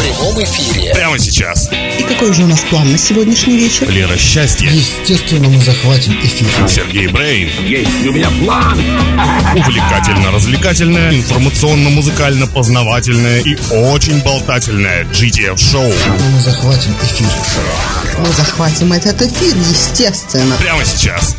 В прямом эфире. Прямо сейчас. И какой же у нас план на сегодняшний вечер? Лера Счастье. Естественно, мы захватим эфир. Сергей Брейн. Есть у меня план. Увлекательно-развлекательное, информационно-музыкально-познавательное и очень болтательное GTF-шоу. Мы захватим эфир. Мы захватим этот эфир, естественно. Прямо сейчас.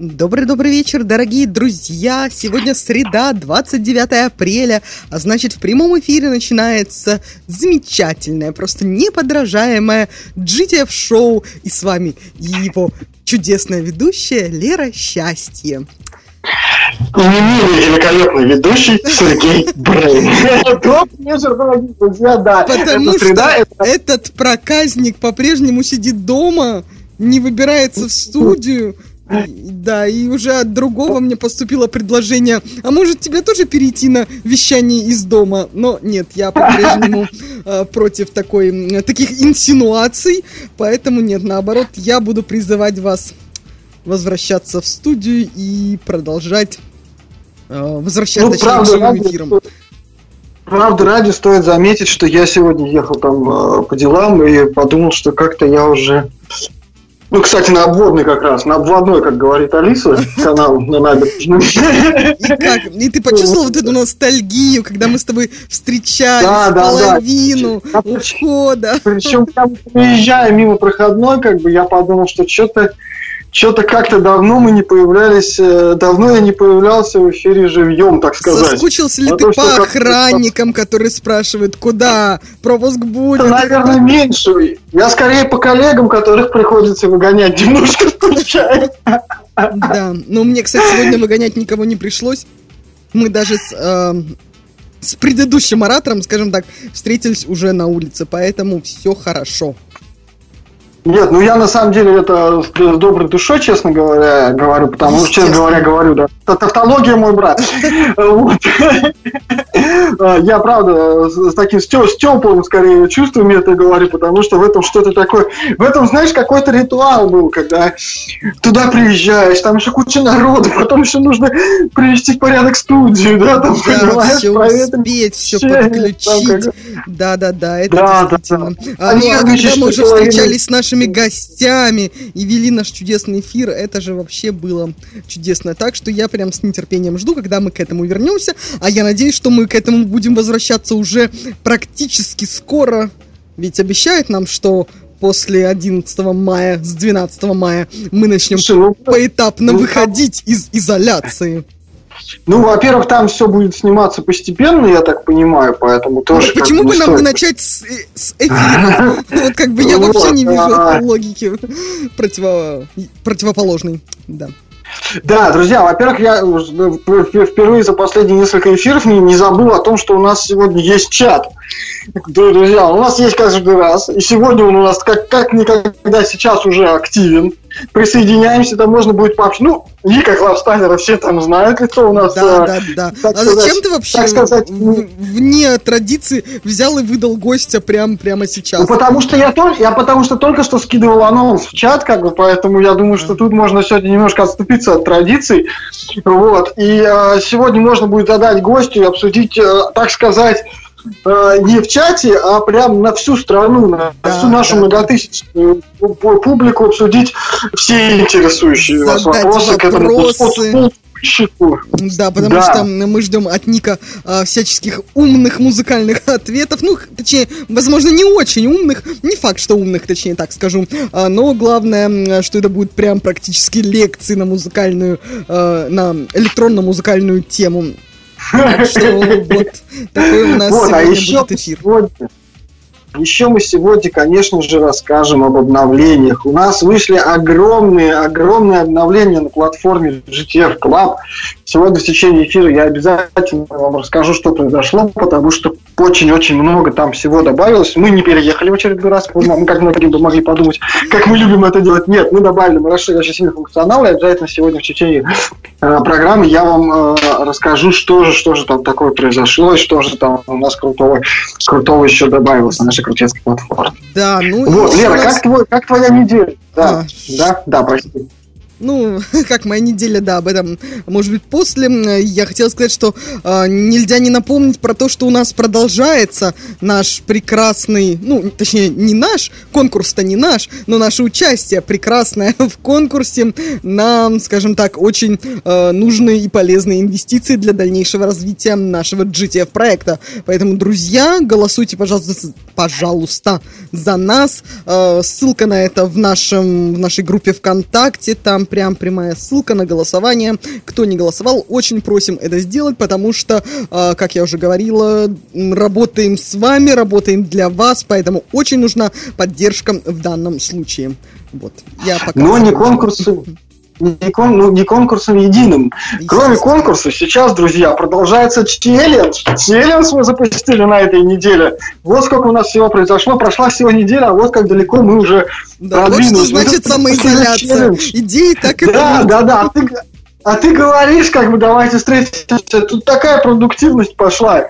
Добрый-добрый вечер, дорогие друзья! Сегодня среда, 29 апреля, а значит в прямом эфире начинается замечательное, просто неподражаемое GTF-шоу. И с вами его чудесная ведущая Лера Счастье. Не менее великолепный ведущий Сергей Брейн. Добрый вечер, дорогие друзья, да. Потому это что этот проказник по-прежнему сидит дома, не выбирается в студию. Да, и уже от другого мне поступило предложение, а может тебе тоже перейти на вещание из дома? Но нет, я по-прежнему э, против такой, таких инсинуаций, поэтому нет, наоборот, я буду призывать вас возвращаться в студию и продолжать э, возвращаться Ну, точнее, к правда, ради, эфирам. правда, ради стоит заметить, что я сегодня ехал там э, по делам и подумал, что как-то я уже... Ну, кстати, на обводной как раз, на обводной, как говорит Алиса, канал на набережной. И как? И ты почувствовал вот эту ностальгию, когда мы с тобой встречались Да, да, да. половину Я у входа. Причем, там, проезжая мимо проходной, как бы я подумал, что что-то что-то как-то давно мы не появлялись, э, давно я не появлялся в эфире живьем, так сказать. Соскучился ли А ты то, по охранникам, которые спрашивают, куда? Пропуск будет? Это, наверное, меньше. Я скорее по коллегам, которых приходится выгонять, немножко скучаю. Да, но мне, кстати, сегодня выгонять никого не пришлось. Мы даже с, эм, с предыдущим оратором, скажем так, встретились уже на улице, поэтому все хорошо. Нет, ну я на самом деле это с доброй душой, честно говоря, говорю, потому что, честно говоря, говорю, да. Это тавтология мой брат. Я, правда, с таким теплым, скорее, чувствами это говорю, потому что в этом что-то такое... В этом, знаешь, какой-то ритуал был, когда туда приезжаешь, там еще куча народу, потом еще нужно привести в порядок студию, да, там, понимаешь, все успеть, все подключить. как- Да, да, да, это действительно. А, а когда мы уже встречались с нашими гостями и вели наш чудесный эфир, это же вообще было чудесно. Так что я прям с нетерпением жду, когда мы к этому вернемся. А я надеюсь, что мы к этому будем возвращаться уже практически скоро. Ведь обещают нам, что после 11 мая, с 12 мая мы начнем ну, поэтапно ну, выходить из изоляции. Ну, во-первых, там все будет сниматься постепенно, я так понимаю, поэтому тоже. как Ну, Почему бы нам не начать с, э, с эфира? Ну, Вот как бы я вообще не вижу логики противо- противоположной. Да. Да, друзья, во-первых, я ну, впервые за последние несколько эфиров не, не забыл о том, что у нас сегодня есть чат. Друзья, у нас есть каждый раз, и сегодня он у нас как, как никогда сейчас уже активен. Присоединяемся, там можно будет пообщаться. Ну, Вика Клавстайлера все там знают лицо у нас. Да, э, да, да. так А сказать- зачем ты вообще так сказать, в- вне традиции взял и выдал гостя прям, прямо сейчас? Ну, потому что я только, я потому что только что скидывал анонс в чат, как бы, поэтому я думаю, что тут можно сегодня немножко отступиться от традиций. Вот. И э, сегодня можно будет задать гостю и обсудить, э, так сказать, не в чате, а прям на всю страну, на Да, всю нашу да. многотысячную пу- пу- публику обсудить все интересующие вас вопросы к этому. Да, потому Да. что мы ждем от Ника а, всяческих умных музыкальных ответов. Ну, точнее, возможно, не очень умных. Не факт, что умных, точнее, так скажу. А, но главное, что это будет прям практически лекции на музыкальную, а, на электронно-музыкальную тему. Так что вот такой у нас Вот, а сегодня еще будет эфир. сегодня, еще мы сегодня, конечно же, расскажем об обновлениях. У нас вышли огромные, огромные обновления на платформе GTF Club. Сегодня в течение эфира я обязательно вам расскажу, что произошло, потому что очень-очень много там всего добавилось. Мы не переехали в очередной раз, мы, как многие бы могли подумать, как мы любим это делать. Нет, мы добавили, мы расширили очень сильно функционал, и обязательно сегодня в течение э, программы я вам э, расскажу, что же, что же там такое произошло, и что же там у нас крутого, крутого еще добавилось на нашей крутецкой платформе. Да, ну Вот, Лера, нас- как, твой, как твоя неделя? Да, А. да, да, прости. Ну, как моя неделя, да, об этом, может быть, после. Я хотела сказать, что э, нельзя не напомнить про то, что у нас продолжается наш прекрасный, ну, точнее, не наш, конкурс-то не наш, но наше участие прекрасное в конкурсе на, скажем так, очень э, нужные и полезные инвестиции для дальнейшего развития нашего GTF-проекта. Поэтому, друзья, голосуйте, пожалуйста, пожалуйста, за нас. Э, ссылка на это в, нашем, в нашей группе ВКонтакте, там прям прямая ссылка на голосование. Кто не голосовал, очень просим это сделать, потому что, э, как я уже говорила, работаем с вами, работаем для вас, поэтому очень нужна поддержка в данном случае. Вот, я пока... Но не конкурсы, не, кон, ну, не конкурсом единым. Кроме конкурса, сейчас, друзья, продолжается челлендж. Челлендж мы запустили на этой неделе. Вот сколько у нас всего произошло. Прошла всего неделя, а вот как далеко мы уже да, продвинулись. Вот что значит самоизоляция. Идеи так и Да, да, да. А ты, а ты говоришь, как бы, давайте встретимся. Тут такая продуктивность пошла.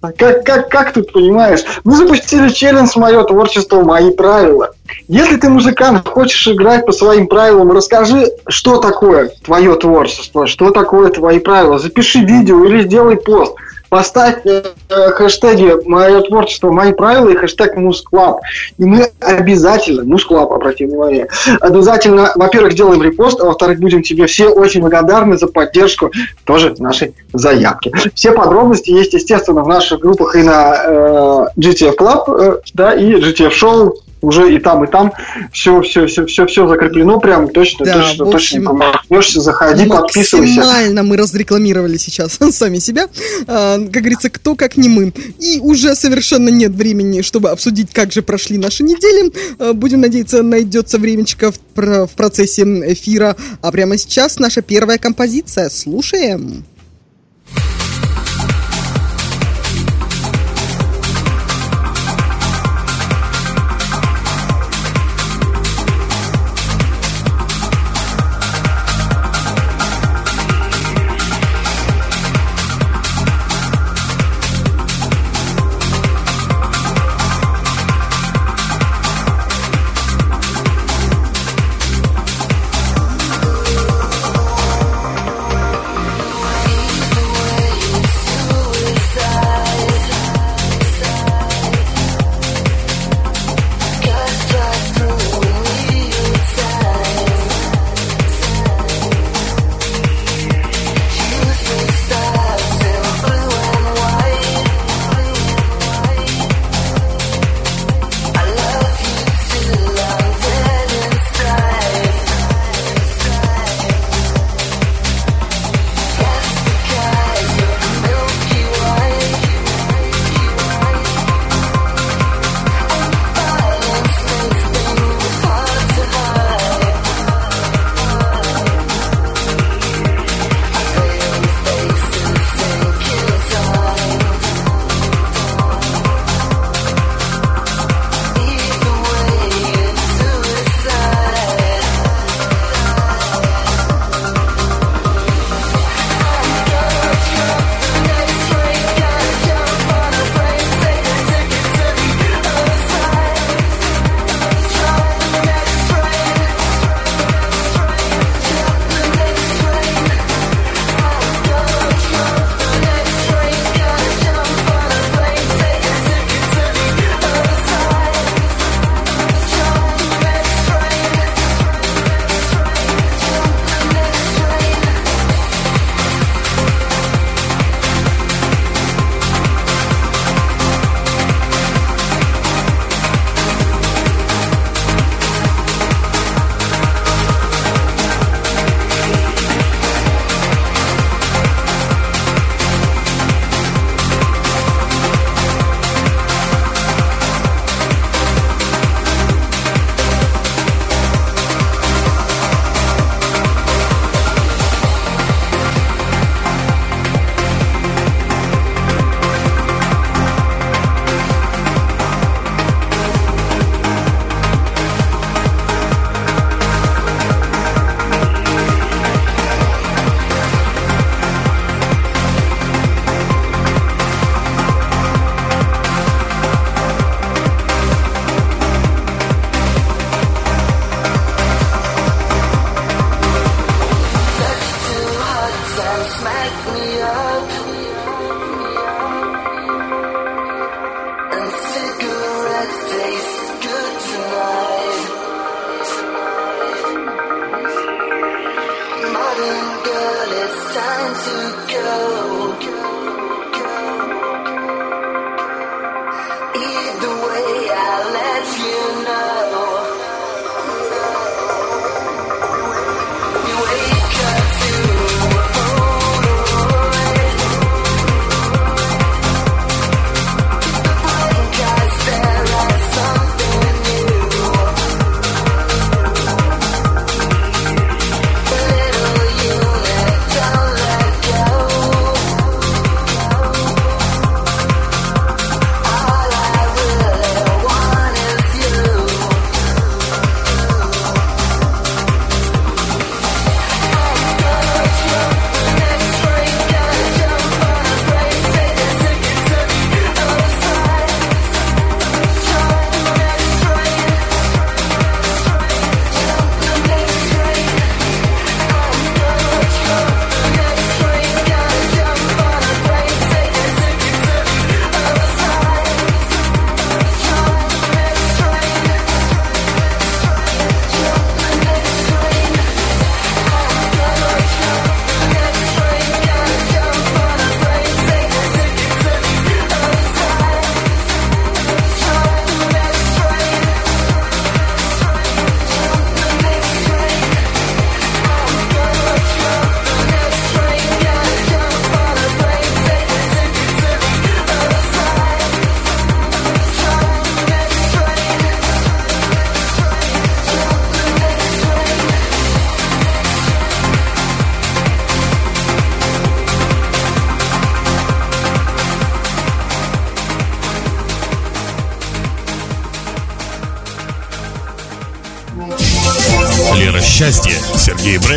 Как, как, как тут понимаешь? Мы запустили челлендж «Мое творчество, мои правила». Если ты музыкант, хочешь играть по своим правилам, расскажи, что такое твое творчество, что такое твои правила. Запиши видео или сделай пост – поставь э, хэштеги «Мое творчество, мои правила» и хэштег «Мусклаб». И мы обязательно, Мусклаб, обрати внимание, обязательно, во-первых, сделаем репост, а во-вторых, будем тебе все очень благодарны за поддержку тоже нашей заявки. Все подробности есть, естественно, в наших группах и на э, GTF Club, э, да, и GTF Show, уже и там, и там все, все, все, все, все закреплено, прям точно, да, точно, общем, точно промахнешься, заходи, подписывайся. Максимально мы разрекламировали сейчас сами себя, а, как говорится, кто как не мы. И уже совершенно нет времени, чтобы обсудить, как же прошли наши недели. А, будем надеяться, найдется времечко в, в процессе эфира. А прямо сейчас наша первая композиция. Слушаем.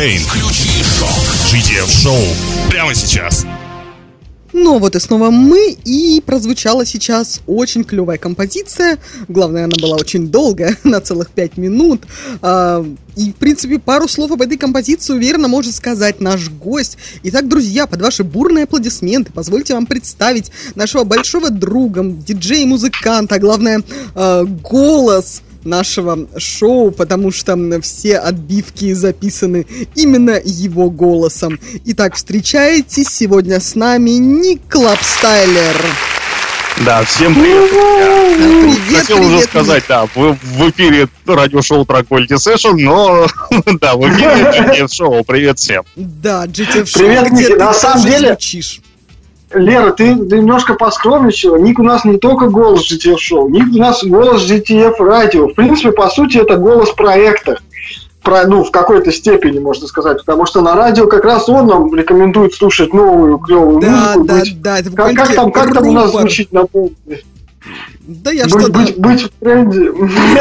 Сергей Брейн. GTF Шоу. Прямо сейчас. Ну вот и снова мы, и прозвучала сейчас очень клевая композиция. Главное, она была очень долгая, на целых пять минут. А, и, в принципе, пару слов об этой композиции уверенно может сказать наш гость. Итак, друзья, под ваши бурные аплодисменты позвольте вам представить нашего большого друга, диджея-музыканта, а главное, а, голос нашего шоу, потому что все отбивки записаны именно его голосом. Итак, встречаете сегодня с нами Ник Клапстайлер. Да, всем привет. Привет, Хотел привет, уже Ник. сказать, да, вы в эфире радиошоу Track Quality Session, но да, в эфире GTF шоу. Привет всем. Да, GTF Show, Привет, где Ники. ты На самом деле- звучишь. Лера, ты немножко поскромничала. Ник у нас не только голос GTF шоу, Ник у нас голос GTF радио. В принципе, по сути, это голос проекта. Про, ну, в какой-то степени, можно сказать. Потому что на радио как раз он нам рекомендует слушать новую клевую Да, музыку. да, быть- да, это Как, как там, как там у нас звучит на полке? Да я что-то быть, быть в тренде.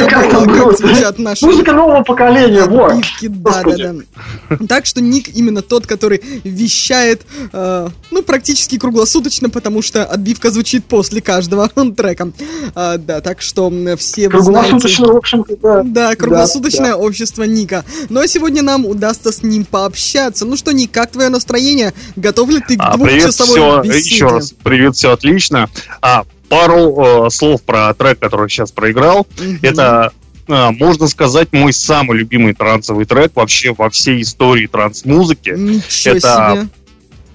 Как там звучат наши Музыка нового поколения, вот. Да, да, да. Так что Ник именно тот, который вещает, э, ну, практически круглосуточно, потому что отбивка звучит после каждого трека. А, да, так что все вы знаете... В общем-то, да. Да, круглосуточное общество Ника. Ну а сегодня нам удастся с ним пообщаться. Ну что, Ник, как твое настроение? Готов ли ты к А, привет, двухчасовой все, беседе? еще раз, привет, все отлично. А, пару э, слов про трек, который сейчас проиграл. Мгм. Это, э, можно сказать, мой самый любимый трансовый трек вообще во всей истории транс-музыки. Ничего это- себе.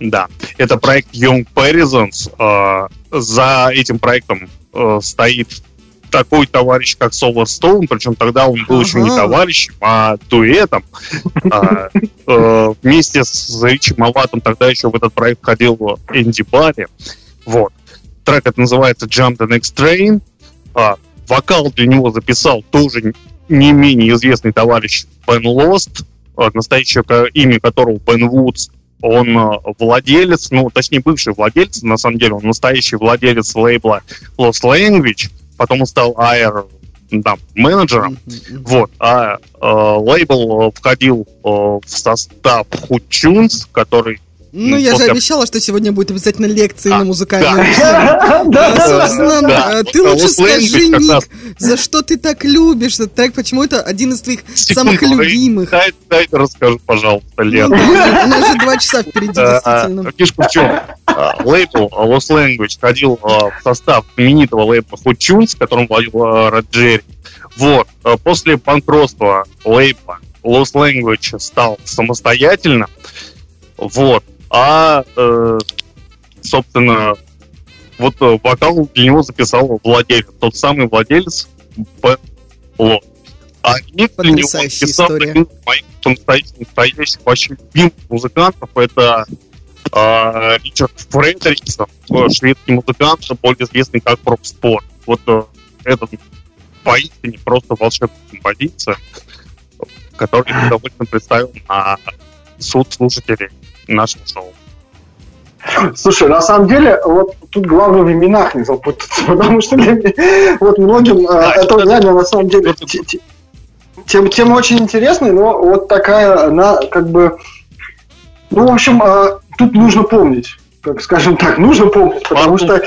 Да, это проект Young Parisons. Э, За этим проектом э, стоит такой товарищ, как Solar Stone, причем тогда он был еще не Ага. товарищем, а дуэтом. А, э, Вместе с Ричи Малатом тогда еще в этот проект ходил Энди Барри. Вот. Трек это называется Jump the Next Train. А, Вокал для него записал тоже не менее известный товарищ Бен Лост, а, настоящее имя которого Бен Вудс. Он а, владелец, ну, точнее, бывший владелец, на самом деле, он настоящий владелец лейбла Lost Language, потом он стал AR да, менеджером, вот, а э, лейбл входил э, в состав Tunes, который Ну, Ну, я же обещала, что сегодня будет обязательно лекции А, на музыкальную да. собственно, да. ты лучше скажи, Ник, за что ты так любишь этот трек, почему это один из твоих самых любимых? Дай, дай расскажу, пожалуйста, Ну Лен. у нас- же два часа впереди, А, действительно. Фишка в чем? А, Лейбл Lost Language входил в состав знаменитого лейбла Hot Tunes, которым владел Ред Джерри. Вот. После банкротства лейбла Lost Language стал самостоятельным. Вот. А, э, собственно, вот э, вокал для него записал владелец, тот самый владелец Б. Ло. А ремикс для него записал один моих настоящих, настоящих вообще любимых музыкантов. Это а, Ричард Фредериксон, э, шведский музыкант, более известный как Проб Спорт. Вот э, этот поистине просто волшебная композиция, с удовольствием представил на суд слушателей нашего шоу. Слушай, на самом деле, вот тут главное в именах не запутаться, потому что вот многим э, Да, это реально на самом деле тем- тема очень интересная, но вот такая, она как бы, ну, в общем, э, тут нужно помнить, как скажем так, нужно помнить, потому что.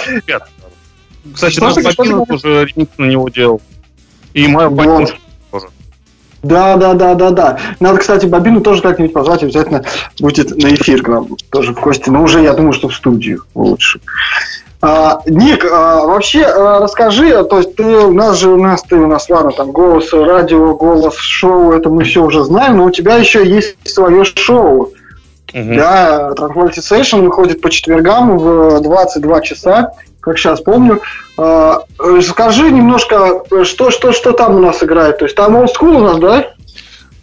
Кстати, Что Бабинов говоришь? уже ремикс на него делал. И моя Вот. Да, да, да, да, да. Надо, кстати, Бабину тоже как-нибудь позвать, обязательно будет на эфир к нам тоже в гости. Но уже, я думаю, что в студию лучше. А, Ник, а, вообще а, расскажи, а, то есть ты у нас же у нас ты у нас ладно там голос радио, голос шоу, это мы все уже знаем, но у тебя еще есть свое шоу. Мгм. Да, Tranquility Session выходит по четвергам в 22 часа, как сейчас помню. А, э, Скажи немножко, что, что, что там у нас играет? То есть там school у нас, да?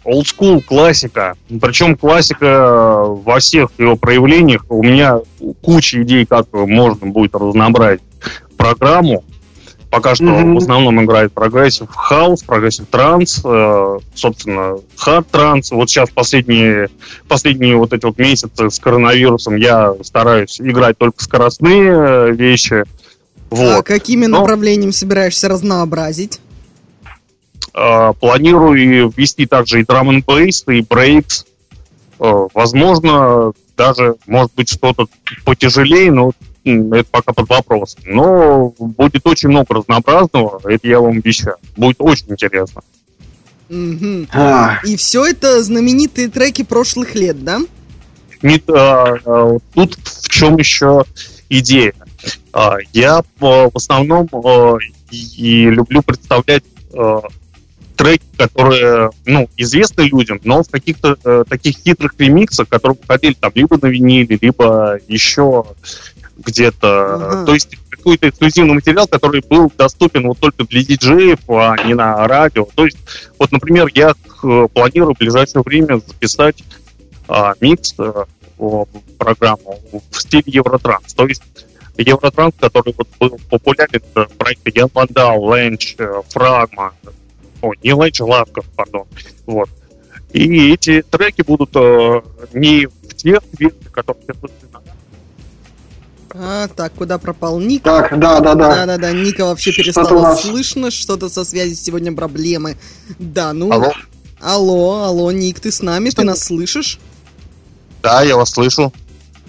School классика. Причем классика э, во всех его проявлениях. У меня куча идей, как можно будет разнообразить программу. Пока что Мгм. в основном играет progressive house, progressive trance, э, собственно, hard trance. Вот сейчас последние, последние вот эти вот месяцы с коронавирусом я стараюсь играть только скоростные э, вещи. А Вот. какими Но- направлениями собираешься разнообразить? Э, планирую ввести также и драм н и брейкс. Э, возможно, даже, может быть, что-то потяжелее, но это пока под вопросом. Но будет очень много разнообразного, это я вам обещаю. Будет очень интересно. А, И все это знаменитые треки прошлых лет, да? Не- а, а, тут в чем еще идея? А, я а, в основном а, и, и люблю представлять а, треки, которые ну, известны людям, но в каких-то э, таких хитрых ремиксах, которые выходили там либо на виниле, либо еще где-то. Ага. То есть какой-то эксклюзивный материал, который был доступен вот только для диджеев, а не на радио. То есть, вот, например, я э, планирую в ближайшее время записать а, микс о, программу в стиле Евротранс. То есть Евротранс, который вот был популярен в проекте Ян Вандал, Ленч, э, Фрагма, о, не Ленч, Лавков, пардон, вот. И эти треки будут э, не в тех версиях, которые А, так, куда пропал Ник? так, да, да, да. Да-да-да, Ника вообще Что-то перестало у нас- слышно, что-то со связью сегодня проблемы. Да, ну... Алло? Алло, алло, Ник, ты с нами, ты нас слышишь? Да, я вас слышу.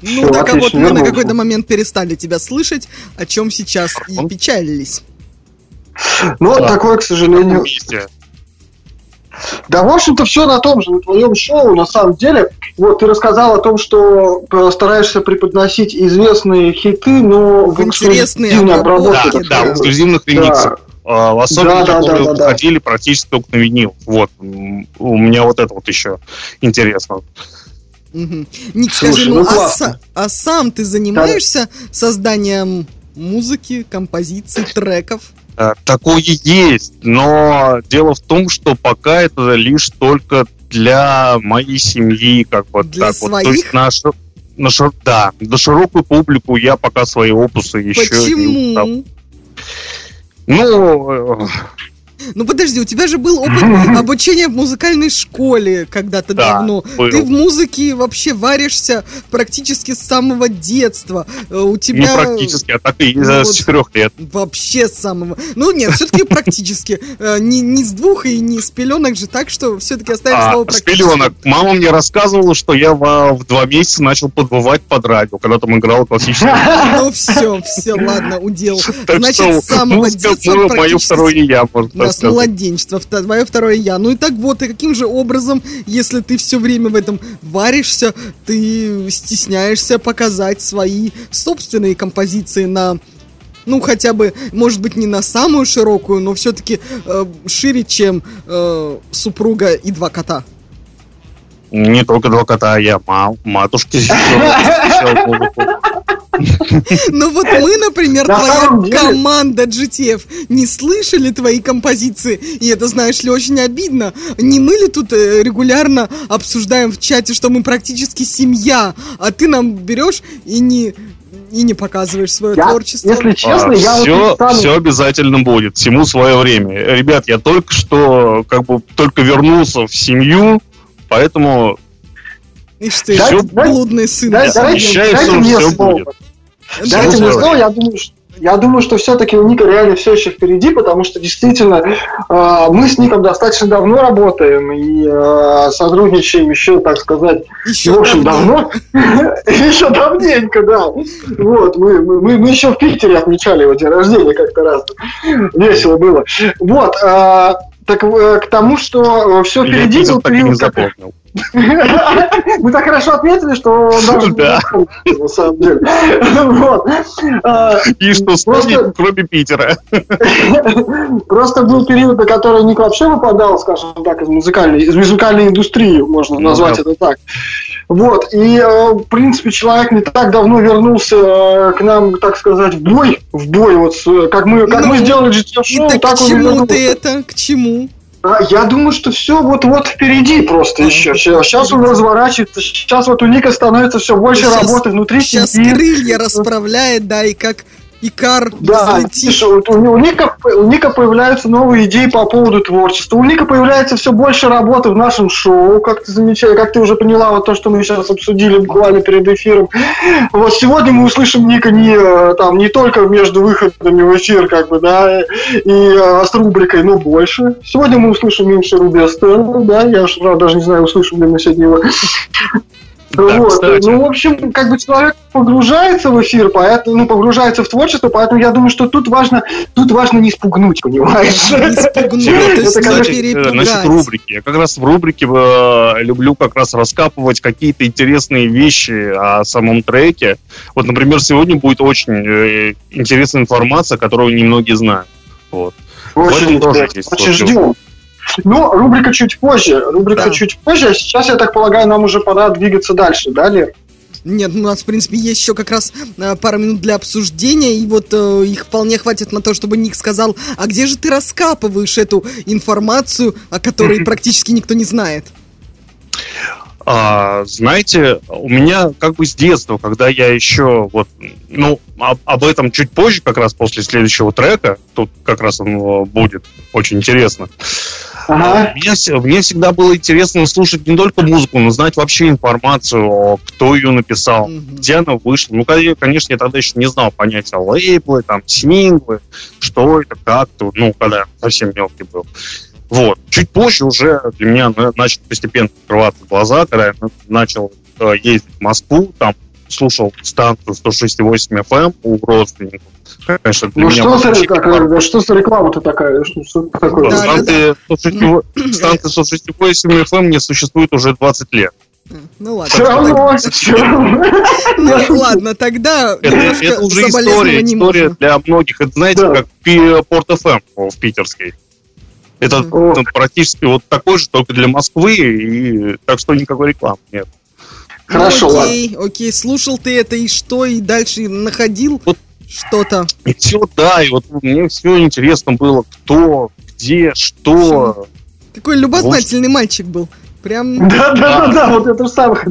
Ну, Всё, так а вот мы на какой-то момент перестали тебя слышать, о чем сейчас и печалились. Но Да. такое, к сожалению, Вместе. Да, в общем-то, все на том же, на твоем шоу, на самом деле. Вот, ты рассказал о том, что э, стараешься преподносить известные хиты, но В интересные эксклюзивной обработке, Да, да, в эксклюзивных Да. ремиксах. А, Особенно, Да, да, которые да, да, да. выходили практически только на винил. Вот. У меня вот это вот еще интересно. Ник, Слушай, скажи, ну ну, а, са- а сам ты занимаешься созданием музыки, композиций, треков? Э, Такое есть, но дело в том, что пока это лишь только для моей семьи, как бы Для так вот. То своих? есть на, шир- на шир- да, на широкую публику я пока свои опусы еще не там, Почему? Ну, э, Ну подожди, у тебя же был опыт обучения в музыкальной школе когда-то Да, давно. был. Ты в музыке вообще варишься практически с самого детства. Э, У не тебя практически, а так и Ну, э, вот. с четырех лет. вообще с самого. Ну нет, все-таки практически. Э, Не, не с двух и не с пеленок же, так что все-таки оставим А, слово с практически. пеленок. Мама мне рассказывала, что я во- в два месяца начал подвывать под радио, когда там играл классическую Ну все, все, ладно, удел. Значит, с самого детства мое практически второе я, можно Да, так с сказать. младенчества, вто- твое второе я. Ну и так вот, и каким же образом, если ты все время в этом варишься, ты стесняешься показать свои собственные композиции на ну, хотя бы, может быть, не на самую широкую, но все-таки шире, чем э, супруга и два кота. Не только два кота, а я мам, матушки. Ну вот мы, например, На твоя команда GTF не слышали твои композиции, и это, знаешь ли, очень обидно. Не мы ли тут э, регулярно обсуждаем в чате, что мы практически семья, а ты нам берешь и не, и не показываешь свое Я, творчество. если честно, я вот все, не стану- все обязательно будет, всему свое время. Ребят, я только что, как бы, только вернулся в семью, поэтому Ишь ты, Дайте- блудный сын. Дайте, обещаю, дайте что мне всё слово. будет. Дайте Всё мне слово, я думаю, что я думаю, что все-таки у Ника реально все еще впереди, потому что действительно э, мы с Ником достаточно давно работаем и э, сотрудничаем еще, так сказать, Еще в общем, давно. давно. Еще давненько, да. Вот, мы, мы, мы- еще в Питере отмечали его день рождения как-то раз. Весело было. Вот, а, так э, к тому, что все Я впереди был так и не период. Мы так хорошо отметили, что он даже на самом деле. Вот. А, И что вспомнить, Просто- кроме Питера. Просто был период, на который Ник вообще выпадал, скажем так, из музыкальной, из музыкальной индустрии, можно Ну назвать да. это так. Вот, и, э, в принципе, человек не так давно вернулся э, к нам, так сказать, в бой, в бой, вот, с, как мы, как мы Ну, сделали И GTF-шоу, так к он чему вернулся. ты это? К чему? А, Я думаю, что все вот-вот впереди просто еще. Сейчас он разворачивается, сейчас вот у Ника становится все больше Сейчас- работы внутри Сейчас семьи. крылья расправляет, да, и как Икар Да, взлетит. у, у Ника, у Ника появляются новые идеи по поводу творчества. У Ника появляется все больше работы в нашем шоу, как ты замечаешь, как ты уже поняла, вот то, что мы сейчас обсудили буквально перед эфиром. Вот сегодня мы услышим Ника не, там, не только между выходами в эфир, как бы, да, и э, с рубрикой, но больше. Сегодня мы услышим меньше Руби Астелла, да, я уж правда, даже не знаю, услышим ли мы сегодня его. Да, вот. кстати. Ну, в общем, как бы человек погружается в эфир, поэтому, ну, погружается в творчество, поэтому я думаю, что тут важно, тут важно не спугнуть, понимаешь? Не спугнуть, Это, не конечно, э, насчет перепугать. рубрики. Я как раз в рубрике э, люблю как раз раскапывать какие-то интересные вещи о самом треке. Вот, например, сегодня будет очень э, интересная информация, которую немногие знают. Вот. Очень, очень ждем. Но рубрика чуть позже, рубрика Да. чуть позже, а сейчас, я так полагаю, нам уже пора двигаться дальше, да, Лер? Нет, ну, у нас, в принципе, есть еще как раз э, пара минут для обсуждения, и вот э, их вполне хватит на то, чтобы Ник сказал, а где же ты раскапываешь эту информацию, о которой практически никто не знает? А, знаете, у меня как бы с детства, когда я еще вот, ну, об, об этом чуть позже, как раз после следующего трека, тут как раз он э, будет очень интересно. Ага. Мне, с- мне всегда было интересно слушать не только музыку, но знать вообще информацию, кто ее написал, Мгм. где она вышла. Ну, ко- конечно, я тогда еще не знал понятия лейблы, там, синглы, что это, как-то, ну, когда совсем мелкий был. Вот. Чуть позже уже для меня на- начали постепенно открываться глаза, когда я на- начал э, ездить в Москву, там слушал станцию 106,8 FM у родственников. Конечно, для Ну меня что за, такая, что за реклама-то такая? Что, что такое? Да, Станции 106,8 станции 106,8 FM не существует уже 20 лет. Ну ладно. Все равно, все равно. Ну ладно, тогда Это, это уже история, история для многих. Это, знаете, Да. как Пи- Порт ФМ в питерский. Это ну, практически вот такой же, только для Москвы, и так что никакой рекламы нет. Хорошо, ну, ладно. окей, окей, слушал ты это и что, и дальше находил Вот. что-то. И все, да, и вот мне все интересно было, кто, где, что. Какой любознательный мальчик был. Прям... Да, да, да, да, вот это же самое.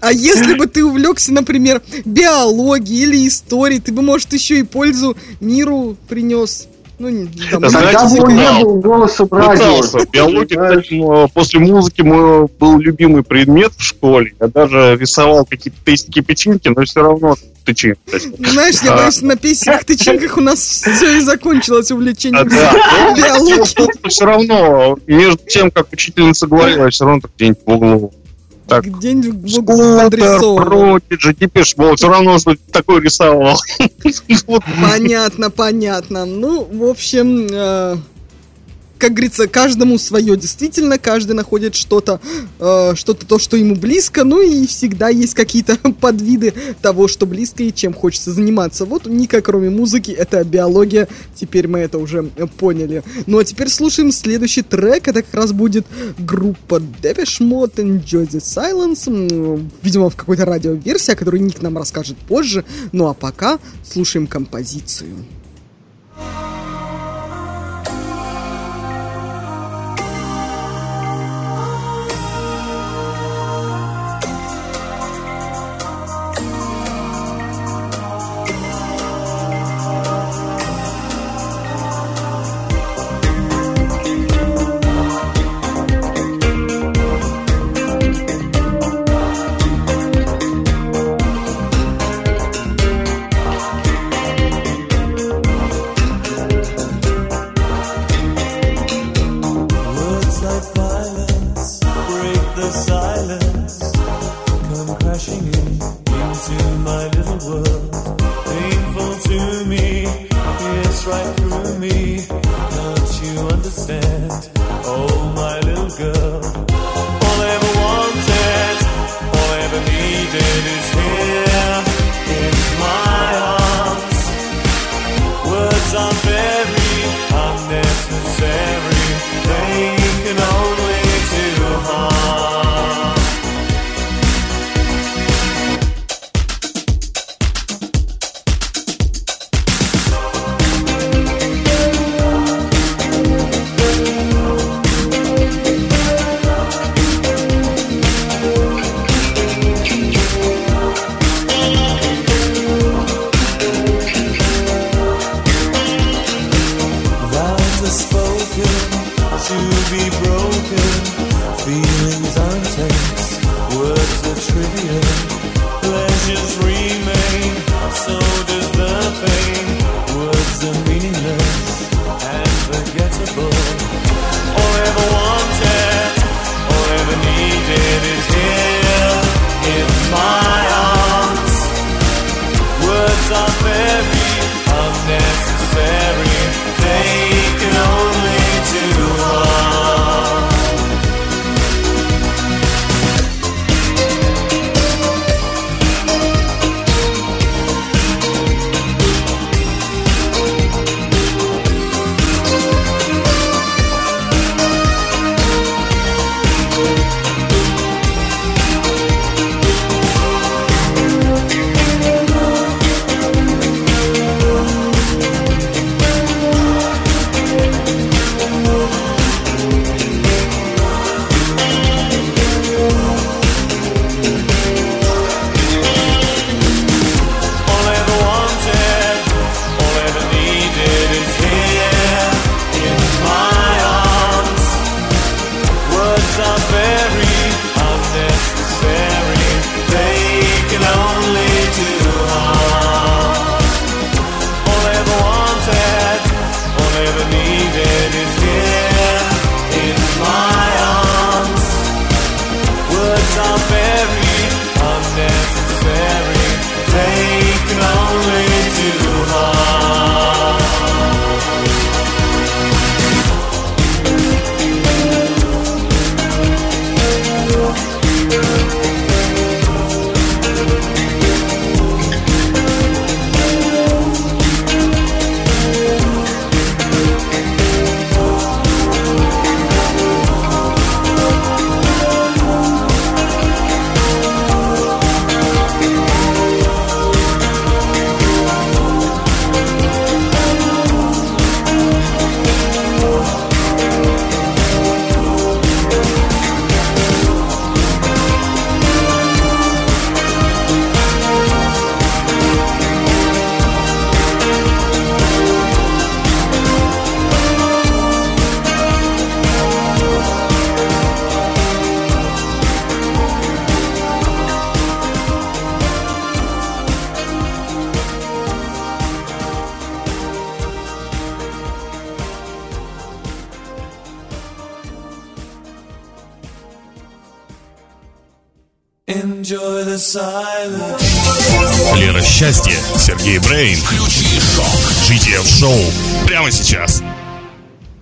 А если бы ты увлекся, например, биологией или историей, ты бы, может, еще и пользу миру принес. Ну, не, там, Да, знаете, Тогда бы он не был голосом радио. Биология, кстати, после музыки мой был любимый предмет в школе. Я даже рисовал какие-то тестики печеньки, но все равно тычинки. Ну, Знаешь, я А. боюсь, на песенных тычинках у нас все и закончилось увлечение А, да. биологией. все равно, между тем, как учительница говорила, все равно так где-нибудь в углу. Так, Где-нибудь. Prodigy, Depeche Mode, все равно что такое рисовал. Понятно, понятно. Ну, в общем, э, как говорится, каждому свое. Действительно, каждый находит что-то, э, что-то то, что ему близко. Ну и всегда есть какие-то подвиды того, что близко и чем хочется заниматься. Вот Ника, кроме музыки, это биология. Теперь мы это уже поняли. Ну а теперь слушаем следующий трек. Это как раз будет группа Depeche Mode Enjoy the Silence. Видимо, в какой-то радиоверсии, о которой Ник нам расскажет позже. Ну а пока слушаем композицию.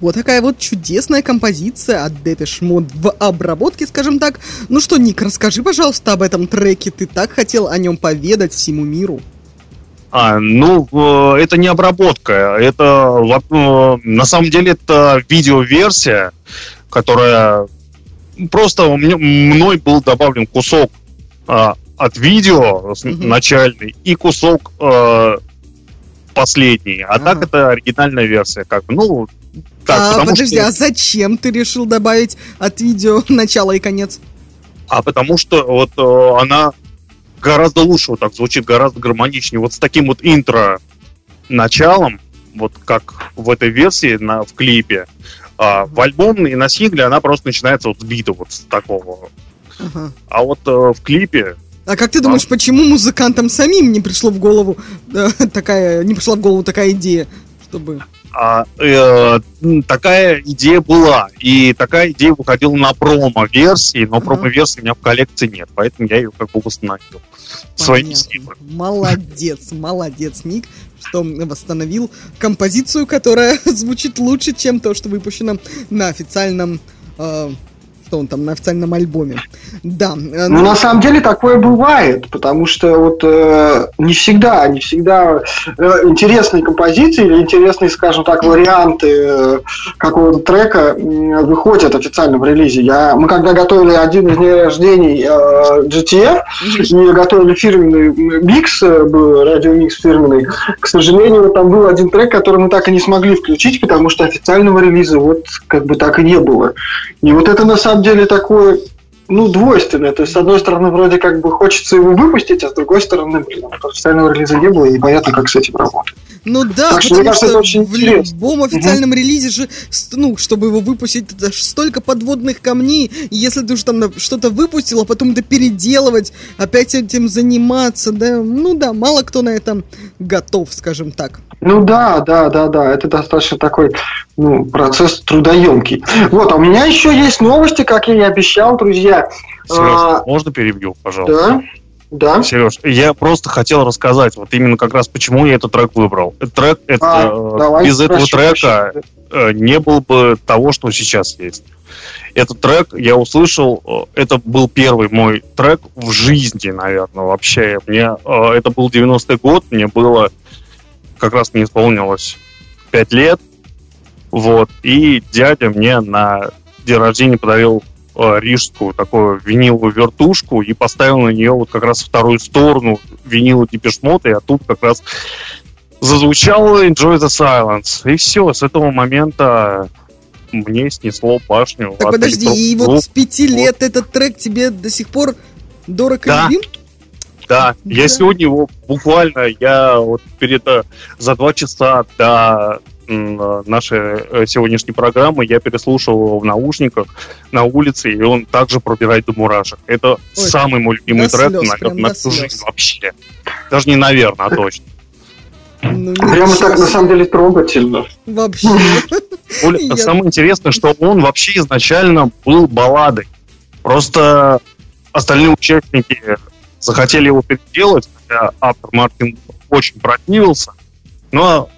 Вот такая вот чудесная композиция от Depeche Mode в обработке, скажем так. Ну что, Ник, расскажи, пожалуйста, об этом треке. Ты так хотел о нем поведать всему миру. А, ну, э, это не обработка, это э, на самом деле это видеоверсия, которая просто у меня- мной был добавлен кусок а, от видео Мгм. начальный и кусок э, последний. А так Ага. это оригинальная версия, как бы. Ну, так, а, подожди, что, а зачем ты решил добавить от видео начало и конец? а потому что вот э, она гораздо лучше вот так звучит, гораздо гармоничнее. Вот с таким вот интро началом, вот как в этой версии на, в клипе, а, в альбомной и на сингле она просто начинается вот с бита вот с такого. Ага. А вот э, в клипе А как ты думаешь, почему музыкантам самим не пришло в голову э, такая, не пришла в голову такая идея, чтобы... а, э, такая идея была. И такая идея выходила на промо-версии, но промо-версии у меня в коллекции нет, поэтому я ее как бы восстановил. Своими Понятно. силами. Молодец, молодец, Ник, что восстановил композицию, которая звучит лучше, чем то, что выпущено на официальном... э, что он там, на официальном альбоме. Да. э, Ну, на самом деле такое бывает, потому что вот э, не всегда, не всегда э, интересные композиции или интересные, скажем так, варианты э, какого-то трека м, выходят официально в релизе. Я, мы когда готовили один из дней рождений э, GTF и готовили фирменный микс, э, был радиомикс фирменный, к сожалению, вот там был один трек, который мы так и не смогли включить, потому что официального релиза вот как бы так и не было. И вот это на самом деле такое ну, двойственное. То есть, с одной стороны, вроде как бы хочется его выпустить, а с другой стороны, блин, официального релиза не было, и непонятно, как с этим работать. Ну да, Так что, потому кажется, что это очень в интересно. любом официальном релизе же, ну, чтобы его выпустить, это ж столько подводных камней, и если ты уже там что-то выпустил, а потом это переделывать, опять этим заниматься, да, ну да, мало кто на это готов, скажем так. Ну да, да, да, да, это достаточно такой ну, процесс трудоемкий. Вот, а у меня еще есть новости, как я и обещал, друзья. Сереж, А, можно перебью, пожалуйста? да, да. Сереж, я просто хотел рассказать, вот именно как раз почему я этот трек выбрал. Этот трек, А, э, давай, без этого прошу трека э, не было бы того, что сейчас есть. Этот трек я услышал, э, это был первый мой трек в жизни, наверное, вообще. Мне, это был 90-й год, мне было, как раз мне исполнилось 5 лет, вот, и дядя мне на день рождения подарил рижскую такую виниловую вертушку и поставил на нее вот как раз вторую сторону винила Депешмота, и оттуда как раз зазвучало Enjoy the Silence. И все, с этого момента мне снесло башню. Так подожди, и электронных вот с пяти лет этот трек тебе до сих пор дорог и Да. любим? Да, я Да. сегодня его буквально, я вот перед э, за два часа до м, э, нашей сегодняшней программы я переслушал его в наушниках на улице, и он также пробирает до мурашек. Это самый мой любимый трек, слез, наверное, прям на до всю жизнь вообще. Даже не наверное, а точно. Ну, Прямо ничего так, на самом деле, трогательно. Вообще. Более- Я- Самое интересное, что он вообще изначально был балладой. Просто остальные участники захотели его переделать, хотя автор Мартин очень противился, но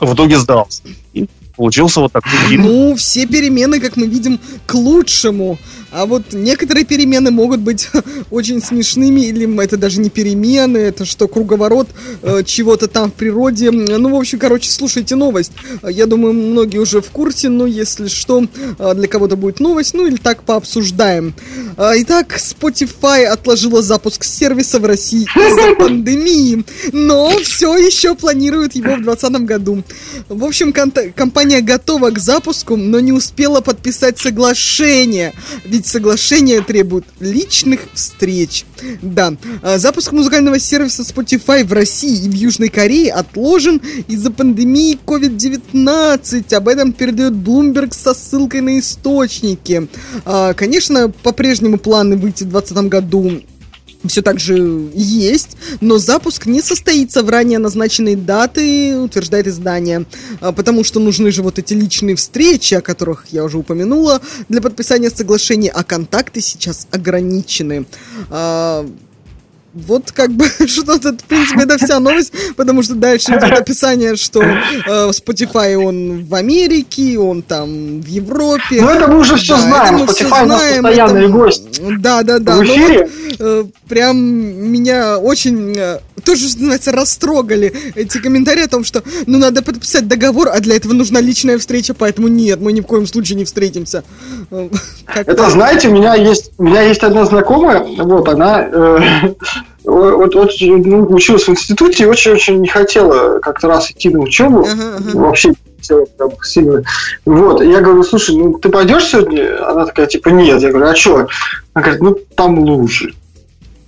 в итоге сдался. И получился вот такой гид. Ну, все перемены, как мы видим, к лучшему. А вот некоторые перемены могут быть очень смешными, или это даже не перемены, это что, круговорот э, чего-то там в природе. Ну, в общем, короче, слушайте новость. Я думаю, многие уже в курсе, но если что, э, для кого-то будет новость, ну или так пообсуждаем. А, Итак, Spotify отложила запуск сервиса в России из-за пандемии, но все еще планирует его в 2020 году. В общем, конта- компания готова к запуску, но не успела подписать соглашение, ведь соглашение требует личных встреч. Да, а, запуск музыкального сервиса Spotify в России и в Южной Корее отложен из-за пандемии COVID-19. Об этом передает Bloomberg со ссылкой на источники. А, Конечно, по-прежнему планы выйти в 2020 году все так же есть, но запуск не состоится в ранее назначенной даты, утверждает издание, А, потому что нужны же вот эти личные встречи, о которых я уже упомянула, для подписания соглашений, а контакты сейчас ограничены. Вот как бы что-то, в принципе, это вся новость, потому что дальше идет описание, что э, Spotify он в Америке, он там в Европе. Ну, это мы уже все Да, знаем. Spotify нас знаем, постоянный это- гость Да, да, да. в Ну эфире. вот, э, прям меня очень, э, тоже, называется, растрогали эти комментарии о том, что, ну, надо подписать договор, а для этого нужна личная встреча, поэтому нет, мы ни в коем случае не встретимся. Э, как- Это, знаете, у меня есть, у меня есть одна знакомая, вот она э, вот, вот, ну, училась в институте и очень-очень не хотела как-то раз идти на учебу. Ага, ага. Вообще не хотела прям сильно. Вот, и я говорю, слушай, ну ты пойдешь сегодня? Она такая, типа, нет. Я говорю, а что? Она говорит, ну там лужи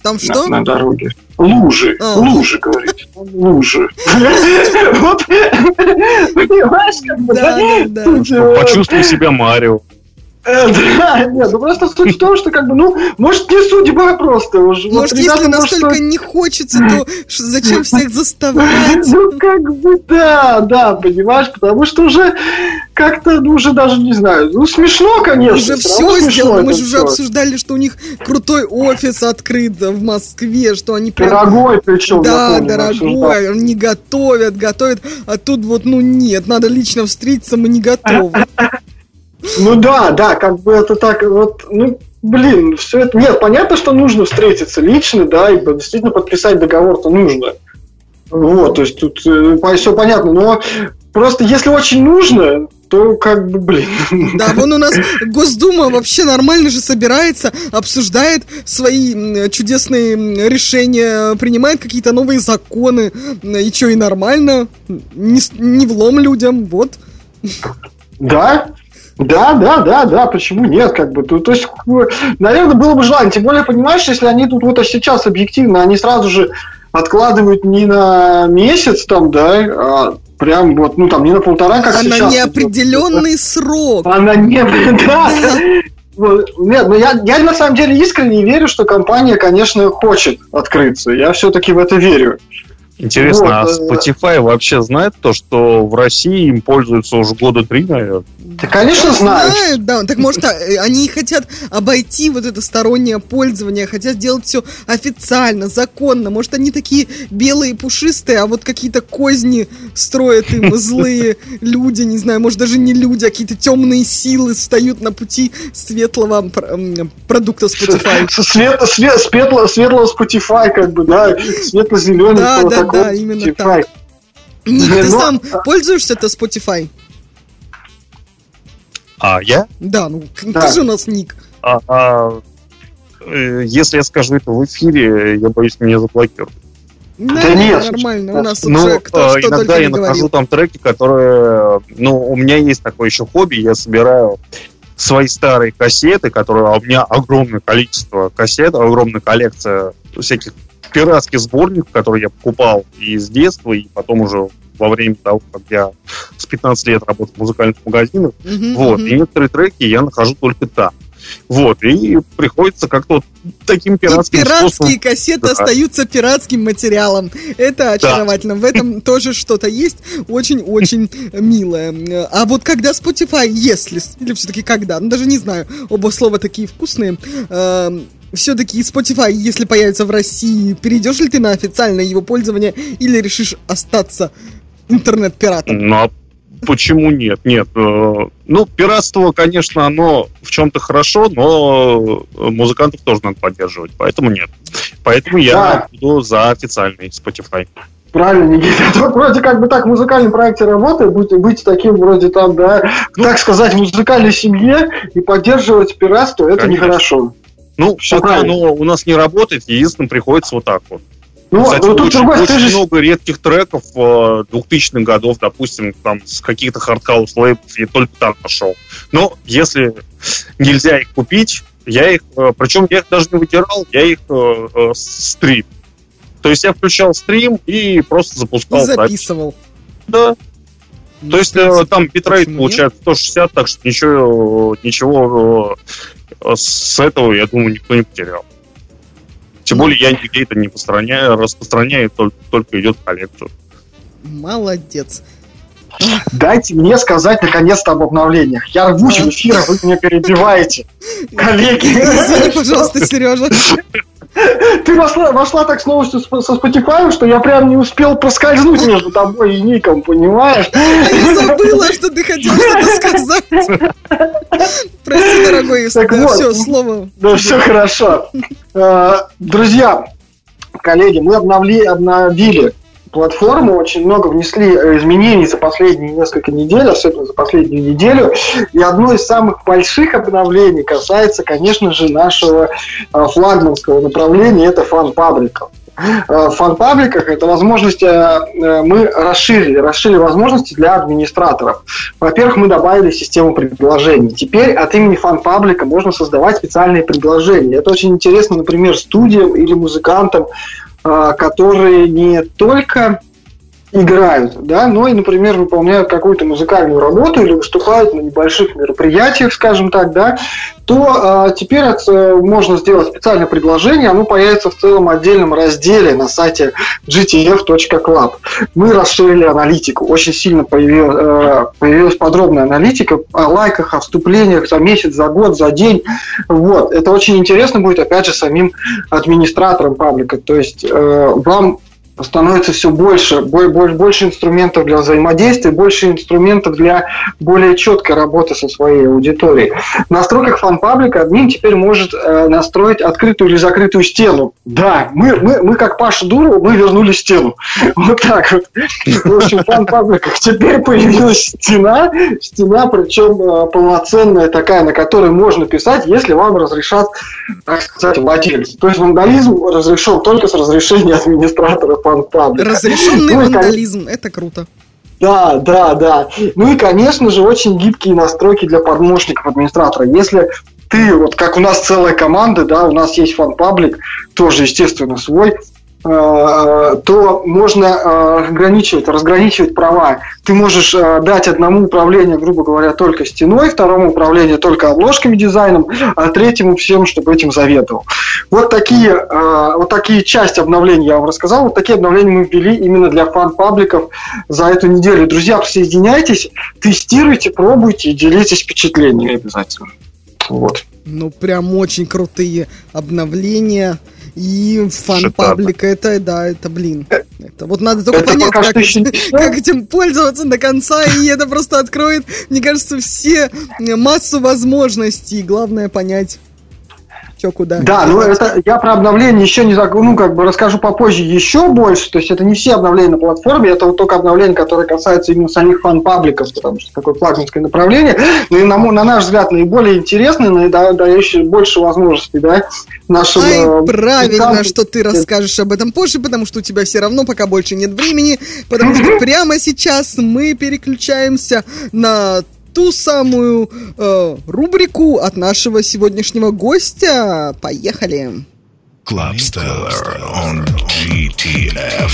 Там на, что? на дороге. Лужи, А. лужи, говорит, лужи. Вот, понимаешь, как бы, э, Почувствуй себя Марио. Э, Да, нет, ну просто суть в том, что как бы, ну, может, не судьба просто уже. Может, если может, настолько не хочется, то зачем всех заставлять? Ну, как бы, да, да, понимаешь, потому что уже как-то, ну, уже даже не знаю, ну, смешно, конечно. Уже все сделано. Мы же уже обсуждали, что у них крутой офис открыт в Москве, что они прям Дорогой причем, Да, дорогой, не готовят, готовят, а тут вот, ну нет, надо лично встретиться, мы не готовы. Ну да, да, как бы это так вот, ну, блин, все это... Нет, понятно, что нужно встретиться лично, да, и действительно подписать договор-то нужно. Вот, то есть тут все понятно, но просто если очень нужно, то как бы, блин. Да, вон у нас Госдума вообще нормально же собирается, обсуждает свои чудесные решения, принимает какие-то новые законы, и что, и нормально, не, не влом людям, вот. Да, да, да, да, да, почему нет, как бы, то, то есть, наверное, было бы желание, тем более, понимаешь, если они тут вот сейчас объективно, они сразу же откладывают не на месяц там, да, а прям вот, ну там не на полтора, как а на сейчас. неопределенный срок. А на не, да. Нет, ну я, я на самом деле искренне верю, что компания, конечно, хочет открыться. Я все-таки в это верю. Интересно, а Вот, э, Spotify вообще знает то, что в России им пользуются уже года три, наверное? Ты, конечно, знаешь. Знают, да. Так может, а, э, они хотят обойти вот это стороннее пользование, хотят сделать все официально, законно. Может, они такие белые, пушистые, а вот какие-то козни строят им злые люди, не знаю, может, даже не люди, а какие-то темные силы встают на пути светлого продукта Spotify. С- Свет, свет, светло, светлого Spotify, как бы, да, светло-зеленый. Да, вот да, да, именно Spotify. так. Ник, ты Ну, сам пользуешься-то Spotify? А я? Да, ну, Да. ты же у нас Ник. А, а, э, если я скажу это в эфире, я боюсь, меня заблокируют. Да, нет, нормально. У нас Ну, же кто что иногда я нахожу там треки, которые... Ну, у меня есть такое еще хобби, я собираю свои старые кассеты, которые... А у меня огромное количество кассет, огромная коллекция всяких пиратских сборников, которые я покупал и с детства, и потом уже во время того, как я с 15 лет работал в музыкальных магазинах. Мгм, Вот, мгм. и некоторые треки я нахожу только там. Вот, и приходится как-то вот таким И пиратским пиратские способом... кассеты Да. остаются пиратским материалом. Это очаровательно. В этом тоже что-то есть очень-очень милое. А вот когда Spotify, если, или все-таки когда, ну даже не знаю, оба слова такие вкусные, все-таки Spotify, если появится в России, перейдешь ли ты на официальное его пользование или решишь остаться интернет-пиратом? Ну, а почему нет? Нет. э, Ну, пиратство, конечно, оно в чем-то хорошо, но э, музыкантов тоже надо поддерживать, поэтому нет. Поэтому я Да. буду за официальный Spotify. Правильно, Никита. Это вроде как бы так в музыкальном проекте работает, быть, быть таким вроде там, да, так сказать, в музыкальной семье и поддерживать пиратство, это Конечно. нехорошо. Ну, Всё пока правильно. оно у нас не работает, единственное, приходится вот так вот. Ну, Кстати, вот тут очень, другой, очень же... много редких треков э, 2000-х годов, допустим, там с каких-то хардхаус лейблов я только там нашел. Но если нельзя их купить, я их, э, причем я их даже не вытирал, я их э, э, стрим. То есть я включал стрим и просто И запускал запись. записывал. Да. То есть э, там битрейт получается 160, так что ничего, ничего э, с этого, я думаю, никто не потерял. Тем Ну. более я нигде это не распространяю, распространяю только, только идет в коллекцию. Молодец. Дайте мне сказать наконец-то об обновлениях. Я рвусь в эфир, а вы меня перебиваете. Коллеги, Извини, пожалуйста, Сережа. Ты вошла, вошла так с новостью со Spotify, что я прям не успел проскользнуть между тобой и Ником, понимаешь? Я забыла, что ты хотел что-то сказать. Прости, дорогой, если Так да, вот. все, слово. Да, все хорошо. Э, Друзья, коллеги, мы обновли, обновили платформу, очень много внесли э, изменений за последние несколько недель, особенно за последнюю неделю. И одно из самых больших обновлений касается, конечно же, нашего э, флагманского направления, это фан-пабликов. Э, В фан-пабликах это возможность, мы расширили, расширили возможности для администраторов. Во-первых, мы добавили систему предложений. Теперь от имени фан-паблика можно создавать специальные предложения. Это очень интересно, например, студиям или музыкантам, которые не только играют, да, но и, например, выполняют какую-то музыкальную работу или выступают на небольших мероприятиях, скажем так, да, то э, теперь от- э, можно сделать специальное предложение, оно появится в целом отдельном разделе на сайте gtf.club. Мы расширили аналитику, очень сильно появилась, э, появилась подробная аналитика о лайках, о вступлениях за месяц, за год, за день. Вот. Это очень интересно будет, опять же, самим администраторам паблика. То есть э, вам становится все больше, бо- бо- больше инструментов для взаимодействия, больше инструментов для более четкой работы со своей аудиторией. В настройках фан-паблика админ теперь может э, настроить открытую или закрытую стену. Да, мы, мы, мы как Паша Дуру, мы вернули стену. Вот так вот. В общем, в фан-пабликах теперь появилась стена, стена, причем э, полноценная такая, на которой можно писать, если вам разрешат, так сказать, владельцы. То есть вандализм разрешен только с разрешения администратора фан-паблика. Разрешенный Ну вандализм. Это круто. да, да, да. Ну и, конечно же, очень гибкие настройки для помощников администратора. Если ты, вот как у нас целая команда, да, у нас есть фан-паблик, тоже, естественно, свой, то можно э, ограничивать, разграничивать права. Ты можешь э, дать одному управлению, грубо говоря, только стеной, второму управлению только обложками, дизайном, а третьему всем, чтобы этим заведовал. Вот такие, э, вот такие части обновлений я вам рассказал. Вот такие обновления мы ввели именно для фан-пабликов за эту неделю. Друзья, присоединяйтесь, тестируйте, пробуйте и делитесь впечатлениями обязательно. Вот. Ну, прям очень крутые обновления. И фан паблика, это, да, это, блин. Это вот надо только Это понять, как, как этим пользоваться до конца, и это просто откроет, мне кажется, все э, массу возможностей. Главное понять, что куда. Да, ну это я про обновление еще не заг- ну как бы расскажу попозже еще больше. То есть это не все обновления на платформе, это вот только обновления, которые касаются именно самих фан-пабликов, потому что такое флагманское направление. Ну и на, на наш взгляд наиболее интересное, наида- дающее больше возможностей, да, нашим. Ай, э, правильно, музыкантам. что ты расскажешь об этом позже, потому что у тебя все равно пока больше нет времени, потому что прямо сейчас мы переключаемся на ту самую э, рубрику от нашего сегодняшнего гостя. Поехали. Club Stellar on GTF.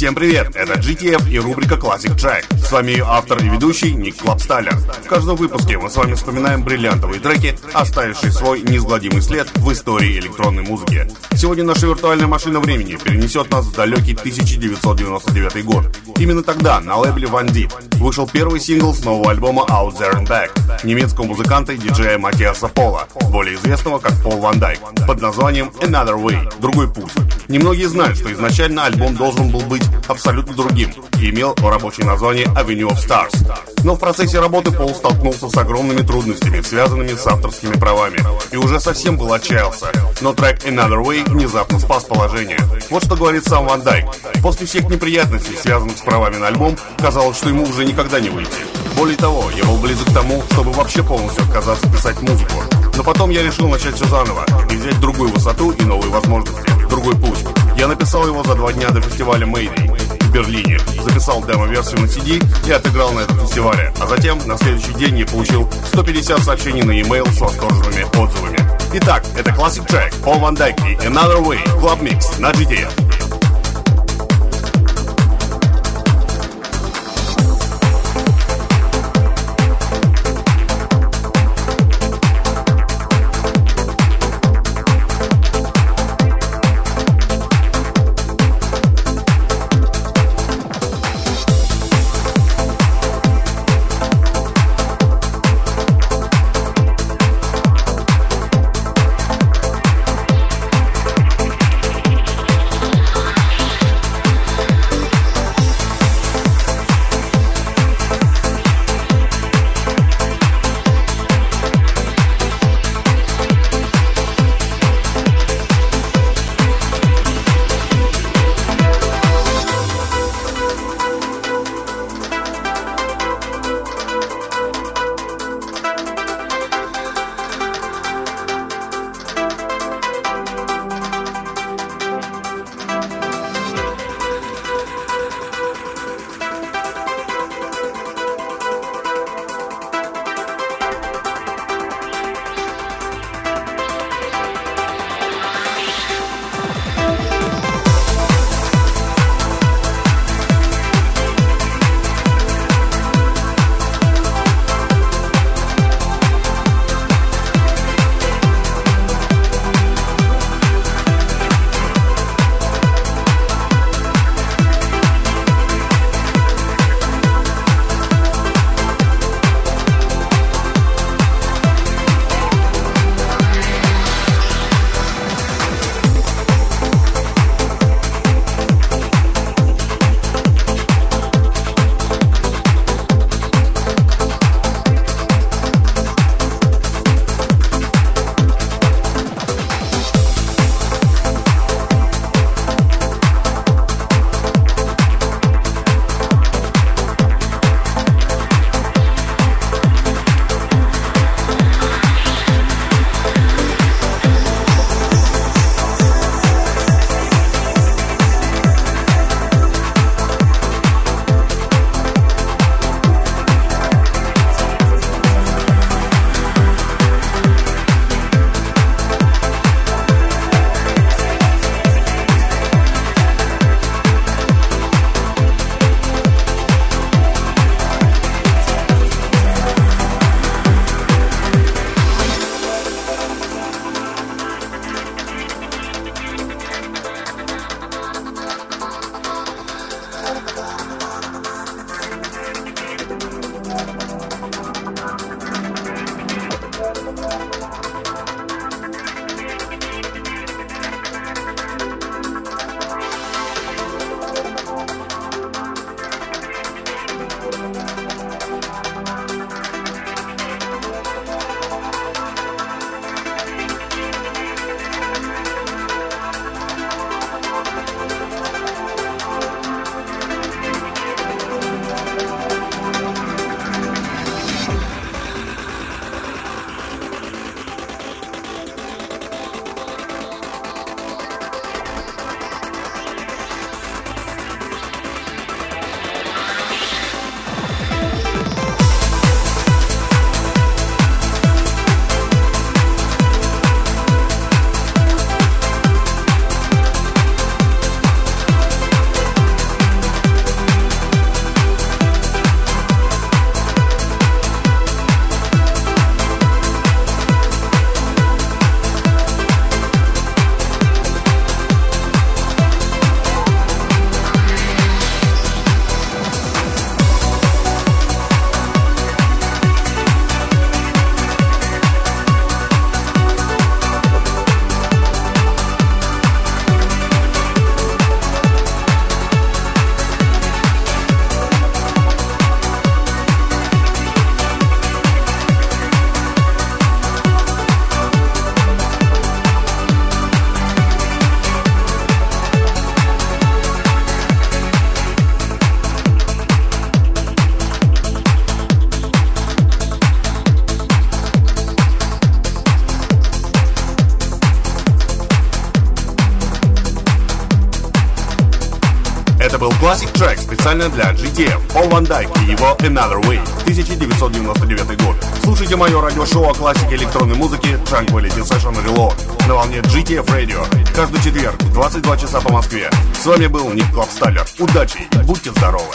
Всем привет, это GTF и рубрика Classic Track. С вами ее автор и ведущий Ник Клапстайлер. В каждом выпуске мы с вами вспоминаем бриллиантовые треки, оставившие свой неизгладимый след в истории электронной музыки. Сегодня наша виртуальная машина времени перенесет нас в далекий 1999 год. Именно тогда на лейбле Van Deep вышел первый сингл с нового альбома Out There and Back немецкого музыканта и диджея Матиаса Пола, более известного как Пол Ван Дайк, под названием Another Way, другой путь. Немногие знают, что изначально альбом должен был быть абсолютно другим и имел рабочее название Avenue of Stars. Но в процессе работы Пол столкнулся с огромными трудностями, связанными с авторскими правами, и уже совсем был отчаялся. Но трек Another Way внезапно спас положение. Вот что говорит сам Ван Дайк. После всех неприятностей, связанных с правами на альбом, казалось, что ему уже никогда не выйти. Более того, я был близок к тому, чтобы вообще полностью отказаться писать музыку. Но потом я решил начать все заново и взять другую высоту и новые возможности, другой путь. Я написал его за два дня до фестиваля Mayday в Берлине, записал демо-версию на CD и отыграл на этом фестивале. А затем, на следующий день я получил 150 сообщений на e-mail с восторженными отзывами. Итак, это Classic Track, Пол Ван Дайк и Another Way, Club Mix на GTF. Это был Classic Track специально для GTF, Пол Ван Дайк и его Another Way, 1999 год. Слушайте мое радиошоу о классике электронной музыки Tranquility Session Reload на волне GTF Radio. Каждый четверг в 22 часа по Москве. С вами был Ник Клабсталлер. Удачи и будьте здоровы!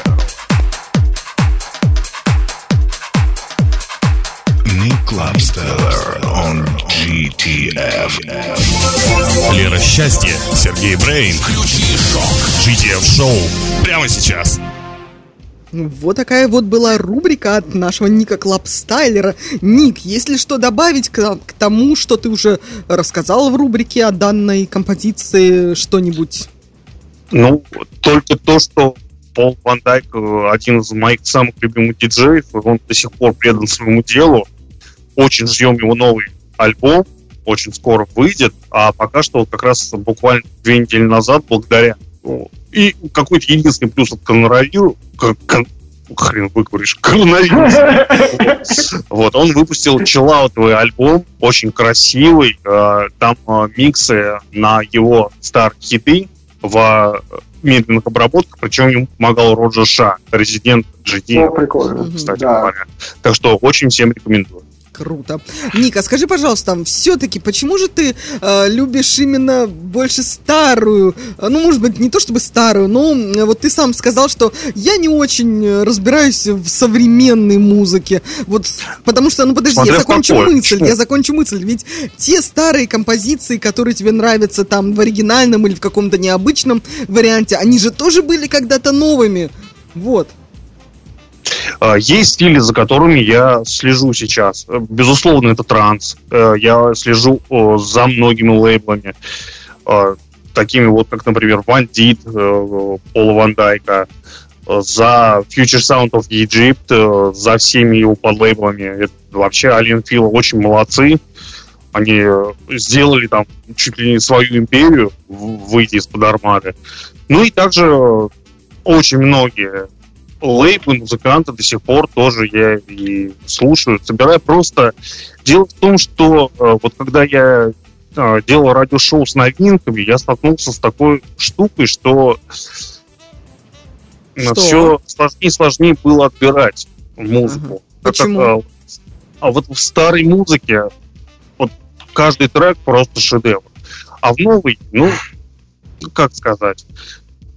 Nick Clubsteller on GTF. Лера Счастье, Сергей Брейн. GTF Шоу прямо сейчас. Вот такая вот была рубрика от нашего Ника Клабстайлера. Ник, если что добавить к, к тому, что ты уже рассказал в рубрике о данной композиции, что-нибудь? Ну, только то, что Пол Ван Дайк э, один из моих самых любимых диджеев, он до сих пор предан своему делу. Очень ждем его новый альбом, очень скоро выйдет, а пока что вот как раз буквально две недели назад, благодаря ну, и какой-то единственный плюс от коронавируса, хрен выговоришь, коронавирус. Вот, он выпустил чиллаутовый альбом, очень красивый, э, там э, миксы на его старые хиты в медленных обработках, причем ему помогал Роджер Ша, резидент GD, кстати говоря. Так что очень всем рекомендую. Круто. Ника, скажи, пожалуйста, все-таки, почему же ты э, любишь именно больше старую, э, ну, может быть, не то чтобы старую, но вот ты сам сказал, что я не очень э, разбираюсь в современной музыке. Вот, потому что, ну, подожди, Смотря я закончу какой. мысль, Почему? я закончу мысль. Ведь те старые композиции, которые тебе нравятся там в оригинальном или в каком-то необычном варианте, они же тоже были когда-то новыми. Вот. А, Есть стили, за которыми я слежу сейчас. Э, Безусловно, это транс. Э, Я слежу за многими лейблами. Э, Такими вот, как, например, Вандит, Пола Ван Дайка, э, за Future Sound of Egypt, э, за всеми его подлейблами. Это вообще Алин Фила очень молодцы. Они э, сделали там чуть ли не свою империю, в- выйдя из-под армады. Ну и также э, очень многие лейблы, музыканты до сих пор тоже я и слушаю, собираю просто... Дело в том, что э, вот когда я э, делал радиошоу с новинками, я столкнулся с такой штукой, что, Что? все сложнее и сложнее было отбирать музыку. Как, Почему? э, а вот в старой музыке вот каждый трек просто шедевр. А в новой, ну, как сказать...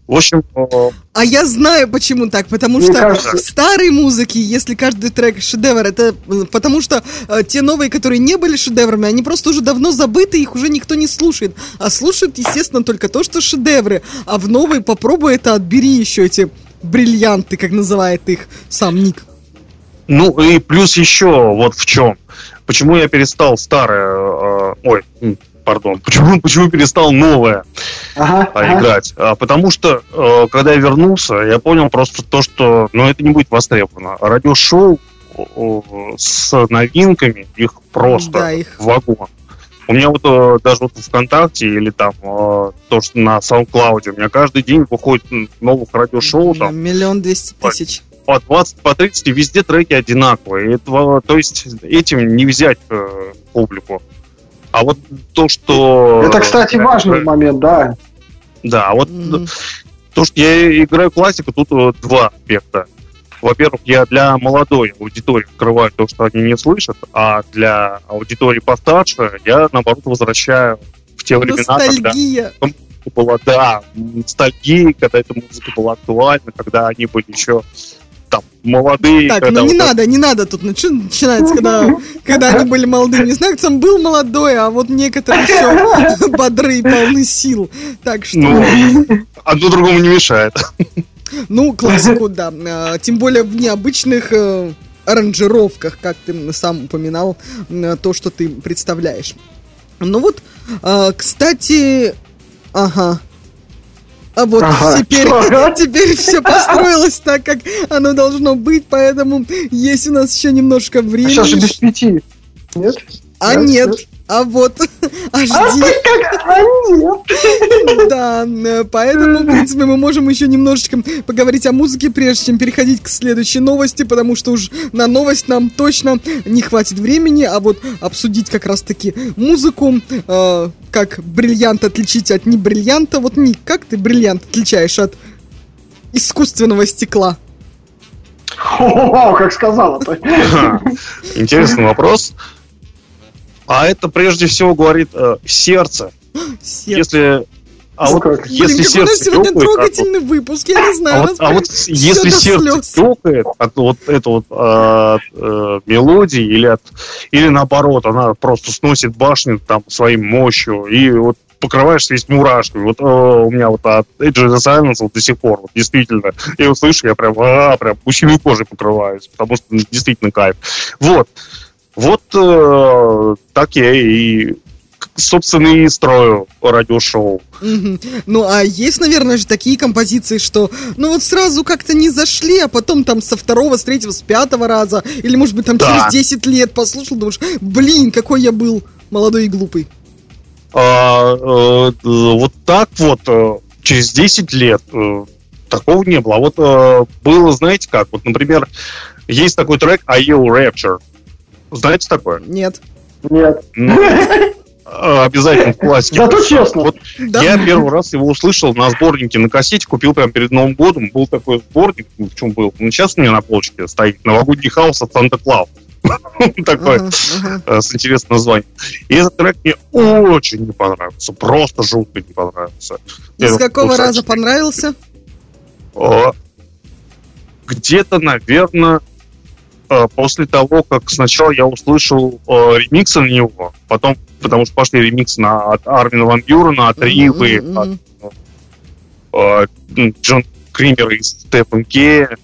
В общем, э, А я знаю, почему так. Потому что кажется- в старой музыке, если каждый трек шедевр, это потому что э, те новые, которые не были шедеврами, они просто уже давно забыты, их уже никто не слушает. А слушают, естественно, только то, что шедевры. А в новой попробуй это отбери еще эти бриллианты, как называет их сам Ник. Ну и плюс еще вот в чем. Почему я перестал старое, э, ой, пардон, почему, почему перестал новое Ага, а, ага. играть? А, потому что, э, когда я вернулся, я понял просто то, что, ну, это не будет востребовано. Радиошоу э, с новинками, их просто Да, их. вагон. У меня вот э, даже вот ВКонтакте или там э, то, что на SoundCloud, у меня каждый день выходит новых радиошоу, там, Миллион двести тысяч. по 20, по 30, и везде треки одинаковые. Это, то есть этим не взять э, публику. А вот то, что... Это, кстати, важный момент, да. Да, а вот Мгм. то, что я играю классику, тут э, два аспекта. Во-первых, я для молодой аудитории открываю то, что они не слышат, а для аудитории постарше я, наоборот, возвращаю в те времена, когда Ностальгия. была, да, ностальгия, когда эта музыка была актуальна, когда они были еще там молодые. Так, когда ну не вот это- надо, не надо тут начи- начинать, когда, когда они были молодые. Не знаю, там был молодой, а вот некоторые еще бодрые, полны сил. Так что, Ну, одно другому не мешает. ну, классику, да. А, Тем более в необычных э, аранжировках, как ты сам упоминал, то, что ты представляешь. Ну вот, а, кстати, ага. А вот Ага. теперь, теперь все построилось так, как оно должно быть, поэтому есть у нас еще немножко А времени. сейчас же без пяти. Нет? А нет, да. А вот, аж А ди- как? Нет. да, э, поэтому, в принципе, мы можем еще немножечко поговорить о музыке, прежде чем переходить к следующей новости, потому что уж на новость нам точно не хватит времени, а вот обсудить как раз-таки музыку, э, как бриллиант отличить от небриллианта. Вот, Ник, как ты бриллиант отличаешь от искусственного стекла? О, как сказала-то. Интересный вопрос. А это прежде всего говорит э, сердце. Сердце. Если, а Ну вот если Блин, какой у нас сердце сегодня ёкает, вот, трогательный выпуск, я не знаю. а вот, а вот если сердце ёкает от вот этой вот а, э, мелодии или от или наоборот, она просто сносит башню там своей мощью и вот покрываешься весь мурашками. Вот э, у меня вот от Edge of Silence вот до сих пор, вот, действительно. Я вот слышу, я прям, а, прям гусиной кожей покрываюсь, потому что ну, действительно кайф. Вот. Вот э, так я и, собственно, и строю радиошоу. Ну, а есть, наверное, же такие композиции, что, ну, вот сразу как-то не зашли, а потом там со второго, с третьего, с пятого раза, или, может быть, там Да. через 10 лет послушал, думаешь, блин, какой я был молодой и глупый. А, э, вот так вот э, через 10 лет э, такого не было. А вот э, было, знаете как, вот, например, есть такой трек IO Rapture. Знаете такое? Нет. Нет. Ну, э, обязательно в классике. Зато честно. Вот Да. я первый раз его услышал на сборнике на кассете, купил прямо перед Новым годом. Был такой сборник, ну, в чем был? Ну, сейчас у меня на полочке стоит новогодний хаос от Санта Клаус. Такой э, с интересным названием. И этот трек мне очень не понравился. Просто жутко не понравился. Из Я какого раза понравился? Э, Где-то, наверное, после того, как сначала я услышал э, ремиксы на него, потом, потому что пошли ремиксы на, от Армина Ван Бюрена, от Ривы, Мгм, от э, Джон Кримера и Степен Кея.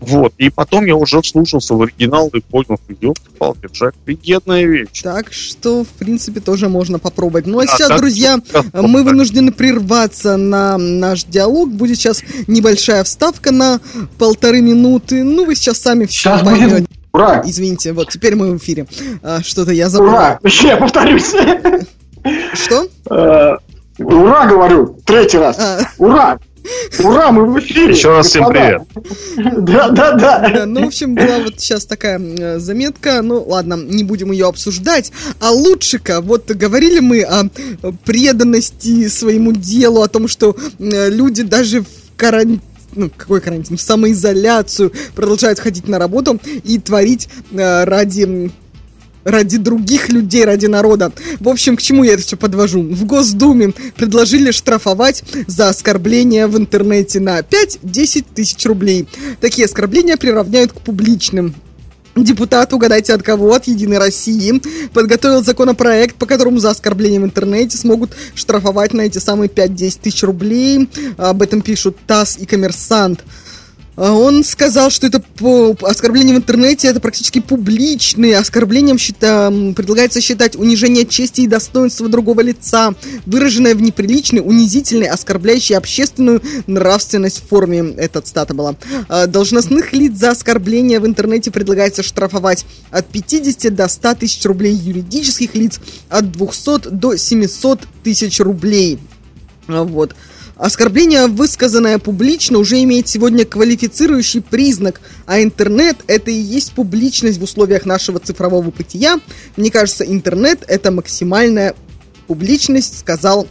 Вот. И потом я уже вслушался в оригинал и понял, что палки Джек, офигенная вещь. Так что, в принципе, тоже можно попробовать. Ну, а Да, сейчас, так, друзья, так, мы так. вынуждены прерваться на наш диалог. Будет сейчас небольшая вставка на полторы минуты. Ну, вы сейчас сами все Сейчас поймете. будет ура. Извините, вот теперь мы в эфире. А, Что-то я забыл. Ура. Еще я повторюсь. Что? Э, Ура, говорю. Третий раз. А, Ура. Ура, мы в эфире. Еще раз всем господа. Да, да, да. да, ну, в общем, была вот сейчас такая э, заметка. Ну, ладно, не будем ее обсуждать. А лучше-ка, вот говорили мы о преданности своему делу, о том, что э, люди даже в карантине ну, какой карантин, в самоизоляцию продолжают ходить на работу и творить э, ради ради других людей, ради народа. В общем, к чему я это все подвожу? В Госдуме предложили штрафовать за оскорбления в интернете на 5-10 тысяч рублей. Такие оскорбления приравняют к публичным. Депутат, угадайте от кого, от Единой России, подготовил законопроект, по которому за оскорбление в интернете смогут штрафовать на эти самые 5-10 тысяч рублей. Об этом пишут ТАСС и Коммерсант. А Он сказал, что это по- оскорбление в интернете это практически публичные. Оскорблением счита- предлагается считать унижение чести и достоинства другого лица, выраженное в неприличной, унизительной, оскорбляющей общественную нравственность форме. Это цитата была. А, Должностных лиц за оскорбление в интернете предлагается штрафовать от 50 до 100 тысяч рублей, юридических лиц от 200 до 700 тысяч рублей. Вот. Оскорбление, высказанное публично, уже имеет сегодня квалифицирующий признак, а интернет – это и есть публичность в условиях нашего цифрового бытия. Мне кажется, интернет – это максимальная публичность, сказал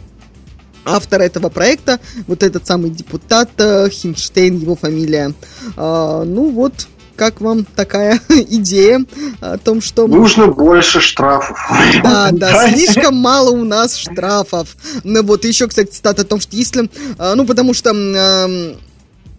автор этого проекта, вот этот самый депутат э, Хинштейн, его фамилия. А, ну вот, как вам такая идея о том, что... Нужно больше штрафов. Да, да, слишком мало у нас штрафов. Ну вот, еще, кстати, цитата о том, что если... а, Ну, потому что...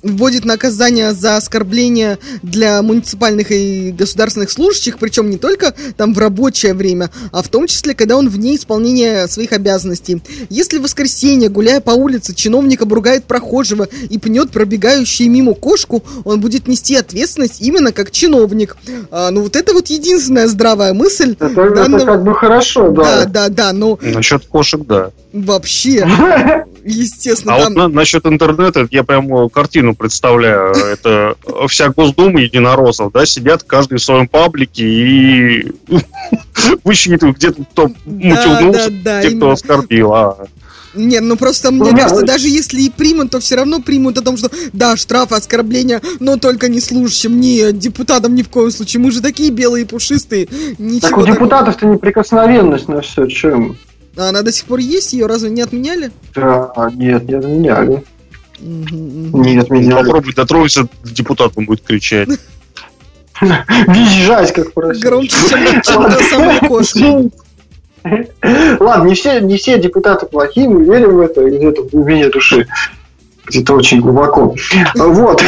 вводит наказание за оскорбление для муниципальных и государственных служащих, причем не только там в рабочее время, а в том числе, когда он вне исполнения своих обязанностей. Если в воскресенье, гуляя по улице, чиновник обругает прохожего и пнет пробегающую мимо кошку, он будет нести ответственность именно как чиновник. А, ну вот это вот единственная здравая мысль Это, это данного- как бы хорошо, да, да. да, да, но Насчет кошек, да. вообще, естественно, А там... вот на- насчет интернета, я прям э, картину представляю. Это вся Госдума единороссов, да, сидят каждый в своем паблике и высчитывают, где-то кто да, те, кто именно. оскорбил. А, Не, ну просто мне Ну, кажется, даже если и примут, то все равно примут о том, что да, штраф, оскорбления, но только не служащим, не депутатам ни в коем случае. Мы же такие белые пушистые. Ничего Так у депутатов-то неприкосновенность на все, чем? А она до сих пор есть, ее разве не отменяли? Да, нет, не отменяли. Не отменяли. Попробуй дотронься, депутат он будет кричать. Визжать, как просят. Громче, чем, чем та самая кошка. Ладно, не все, не все депутаты плохие, мы верим в это где-то в глубине души. Где-то очень глубоко. Вот.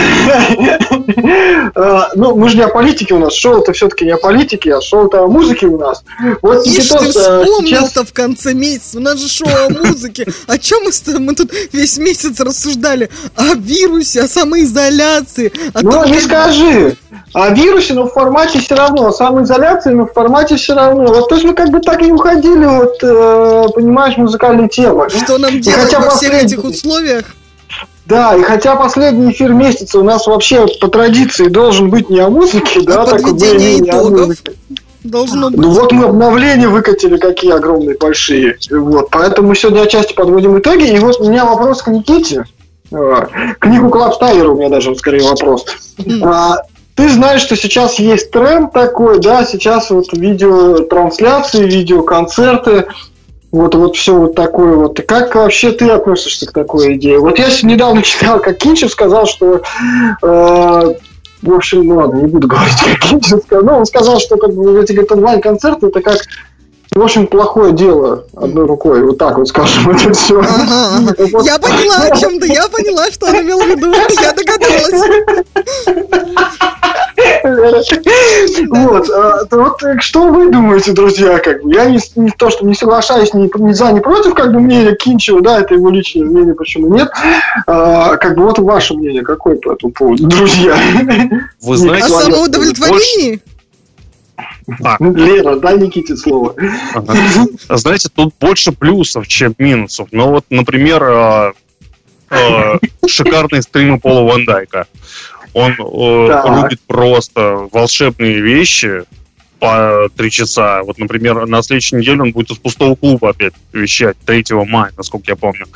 А, Ну, мы же не о политике у нас. Шоу это все-таки не о политике, а шоу это о музыке у нас. Вот Ишь, ты вспомнил-то в конце месяца. У нас же шоу о музыке. О чем мы, мы тут весь месяц рассуждали? О вирусе, о самоизоляции. О Ну, том, не скажи. О вирусе, но в формате все равно. О самоизоляции, но в формате все равно. Вот то есть мы как бы так и уходили, вот, э, понимаешь, музыкальной темы. Что нам делать во всех этих условиях? Да, и хотя последний эфир месяца у нас вообще по традиции должен быть не о музыке, да, более-менее о итогов. Должно быть. Ну вот мы обновления выкатили, какие огромные, большие. Вот, поэтому сегодня отчасти подводим итоги. И вот у меня вопрос к Никите. А, К Нику Клапстайеру у меня даже скорее вопрос. А, Ты знаешь, что сейчас есть тренд такой, да, сейчас вот видеотрансляции, видеоконцерты, вот, вот все вот такое вот. Как вообще ты относишься к такой идее? Вот я недавно читал, как Кинчев сказал, что э, в общем, ну ладно, не буду говорить, как Кинчев сказал. Но он сказал, что как бы эти онлайн-концерты это как в общем, плохое дело одной рукой, вот так вот скажем, это все. Ага, ага. Я поняла о чем-то, я поняла, что он имел в виду. Я догадалась. Вот, а, вот э, что вы думаете, друзья, как бы? Я не, то, что не соглашаюсь ни, за, ни против, как бы мнения Кинчева, да, это его личное мнение, почему нет. А, как бы вот ваше мнение какое по этому поводу, друзья? Вы О знаете, Ладно, самоудовлетворении? Лера, дай Никите слово. Ага. Знаете, тут больше плюсов, чем минусов. Ну вот, например, э, э, шикарные стримы Пола Ван Дайка. Он э, рубит просто волшебные вещи по три часа. Вот, например, на следующей неделе он будет из пустого клуба опять вещать, 3 мая, насколько я помню.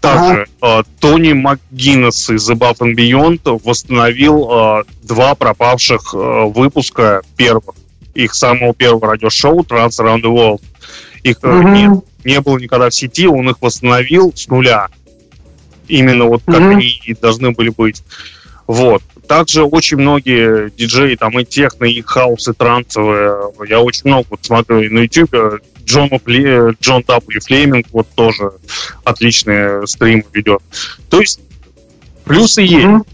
Также э, Тони МакГиннес из The and Beyond восстановил э, два пропавших э, выпуска первых. Их самого первого радиошоу Trance Around the World. Их э, Мгм. не, не было никогда в сети, он их восстановил с нуля. Именно вот как Мгм. они и должны были быть. Вот. Также очень многие диджеи, там и техно, и хаус, и трансовые. Я очень много вот смотрю и на YouTube. Джон, Фле- Джон W. Флеминг вот тоже отличные стримы ведет. То есть плюсы есть.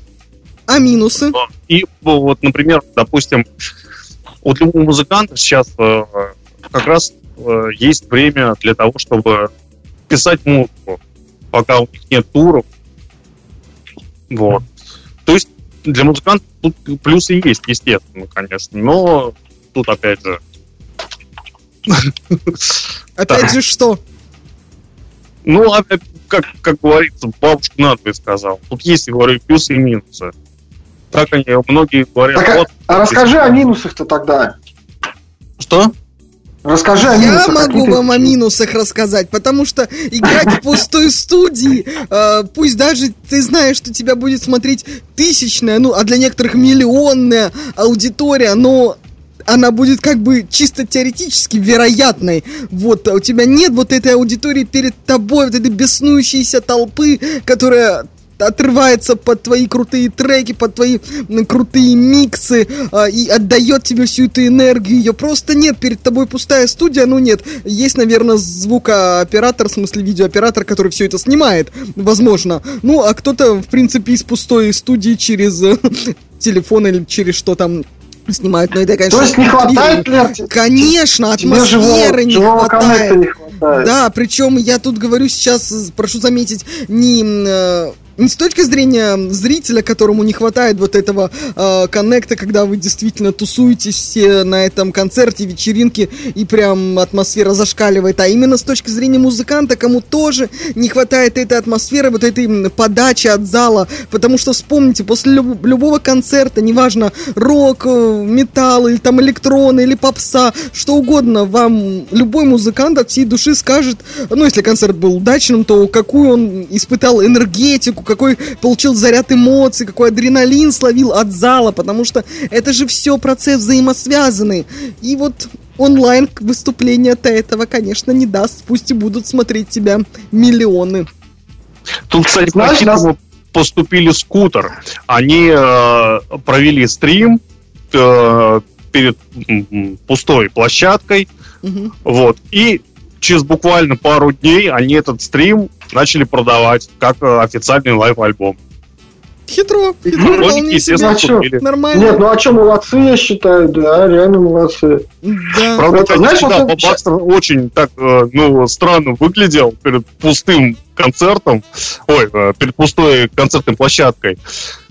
А минусы? И вот, например, допустим, у любого музыканта сейчас э, как раз э, есть время для того, чтобы писать музыку, пока у них нет туров. Вот. То есть для музыкантов тут плюсы есть, естественно, конечно. Но тут опять же. Опять же что? Ну, опять, как, как говорится, бабушка надвое сказал. Тут есть, я говорю, плюсы и минусы. Так они, многие говорят, Так, а- вот, А расскажи о минусах-то тогда. что? Расскажи о Я минусах. могу какие ты- вам о минусах рассказать, потому что играть в пустой студии, э, пусть даже ты знаешь, что тебя будет смотреть тысячная, ну, а для некоторых миллионная аудитория, но она будет как бы чисто теоретически вероятной. Вот, а у тебя нет вот этой аудитории перед тобой, вот этой беснующейся толпы, которая отрывается под твои крутые треки, под твои крутые миксы а, и отдает тебе всю эту энергию. Ее просто нет. Перед тобой пустая студия, ну нет. Есть, наверное, звукооператор, в смысле видеооператор, который все это снимает, возможно. Ну, а кто-то, в принципе, из пустой студии через э, телефон или через что там снимают. Но это, конечно, То есть не хватает. Лер, Конечно, живого, атмосферы не живого хватает. не хватает. Да, причем я тут говорю сейчас, э, прошу заметить, не, э, не с точки зрения зрителя, которому не хватает вот этого э, коннекта, когда вы действительно тусуетесь все на этом концерте, вечеринке, и прям атмосфера зашкаливает, а именно с точки зрения музыканта, кому тоже не хватает этой атмосферы, вот этой подачи от зала, потому что вспомните, после люб- любого концерта, неважно, рок, э, металл, или там электрон, или попса, что угодно, вам любой музыкант от всей души скажет, ну, если концерт был удачным, то какую он испытал энергетику, какой получил заряд эмоций, какой адреналин словил от зала, потому что это же все процесс взаимосвязанный. И вот онлайн выступления-то этого, конечно, не даст, пусть и будут смотреть тебя миллионы. Тут, кстати, Знаешь, по-хитрому, поступили скутер. Они э, провели стрим э, перед м, пустой площадкой, Мгм. вот, и через буквально пару дней они этот стрим начали продавать как э, официальный лайв-альбом. Хитро, хитро, Ну, вполне логики, естественно, себе. чё? купили. Нормально. Нет, ну а что, молодцы, я считаю, да, реально молодцы. Да. Правда, Это, знаешь, да, вот это- Бабастер очень так, э, ну, странно выглядел перед пустым концертом, ой, э, перед пустой концертной площадкой.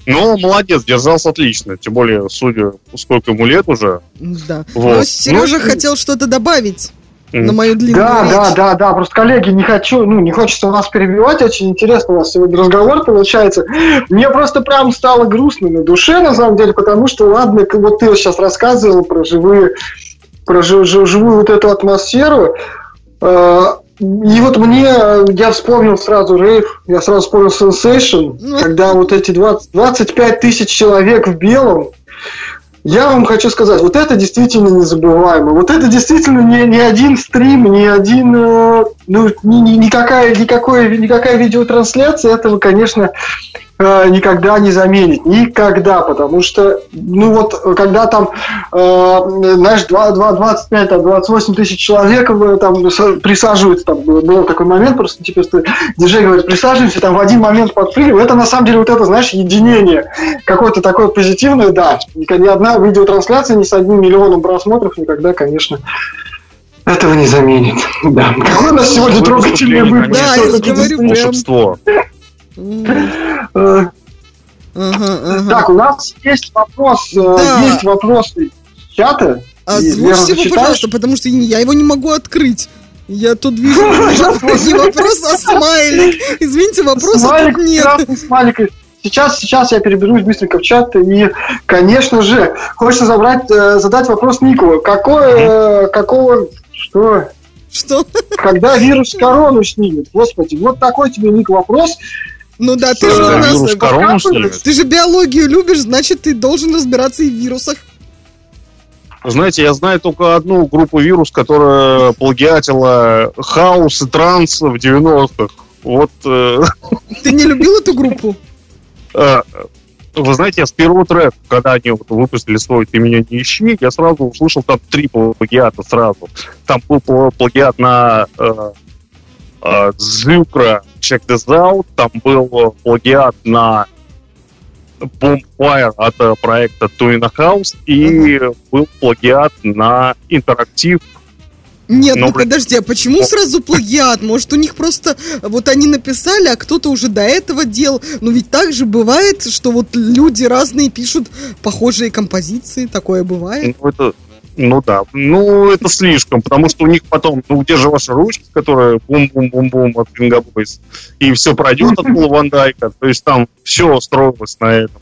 Но молодец, держался отлично. Тем более, судя, сколько ему лет уже. Да. Вот. Но Сережа Ну, хотел что-то добавить. На мою длинную Да, речь. да, да, да. Просто, коллеги, не хочу, ну, не хочется вас перебивать. Очень интересно у вас сегодня разговор получается. Мне просто прям стало грустно на душе, на самом деле, потому что, ладно, как вот ты сейчас рассказывал про живые, про жи- жи- живую вот эту атмосферу. Э, И вот мне, я вспомнил сразу рейв, я сразу вспомнил Sensation, Ну. когда вот эти 20, 25 тысяч человек в белом, я вам хочу сказать, вот это действительно незабываемо. Вот это действительно не, не один стрим, не один, э, ну, ни- ни- никакая, никакой, никакая видеотрансляция этого, конечно, э, никогда не заменит. Никогда, потому что, ну вот, когда там, э, знаешь, 2, 2, 25, там, 28 тысяч человек э, там присаживаются, там был такой момент, просто типа, что диджей говорит, присаживаемся, там в один момент подпрыгиваем. Это на самом деле вот это, знаешь, единение какое-то такое позитивное, да. Ни ни одна видеотрансляция ни с одним миллионом просмотров никогда, конечно, этого не заменит. Да. Какой у нас сегодня Вы трогательный выпуск. Да, я говорю. Волшебство. Так, у нас есть вопрос, э, есть вопрос из чата. Озвучьте его, пожалуйста, потому что я его не могу открыть. Я тут вижу не вопрос, а смайлик. Извините, вопроса Смайлик, тут нет. смайлик. Сейчас, сейчас я переберусь быстренько в чат. И, конечно же, хочется забрать, э, задать вопрос Нику. Какой, э, какого, что, Что? когда вирус корону снимет? Господи, вот такой тебе, Ник, вопрос. Ну да, ты же у нас... Ты же биологию любишь, значит, ты должен разбираться и в вирусах. Знаете, я знаю только одну группу вирус, которая плагиатила хаос и транс в 90-х. Вот, э, Ты не любил эту группу? э, вы знаете, я с первого трека, когда они вот выпустили свой «Ты меня не ищи», я сразу услышал там три плагиата сразу. Там был пл- плагиат на э, э, Зюкра Check This Out, там был э, плагиат на Bombfire от э, проекта Two in a House и был плагиат на интерактив Нет, Но, ну подожди, а почему сразу плагиат? Может, у них просто вот они написали, а кто-то уже до этого делал. Ну ведь так же бывает, что вот люди разные пишут похожие композиции, такое бывает. Ну, это, ну да, ну это слишком, потому что у них потом, ну где же ваши ручки, которые бум-бум-бум-бум от Bingo Boys, и все пройдет от Пола Ван Дайка, то есть там все строилось на этом.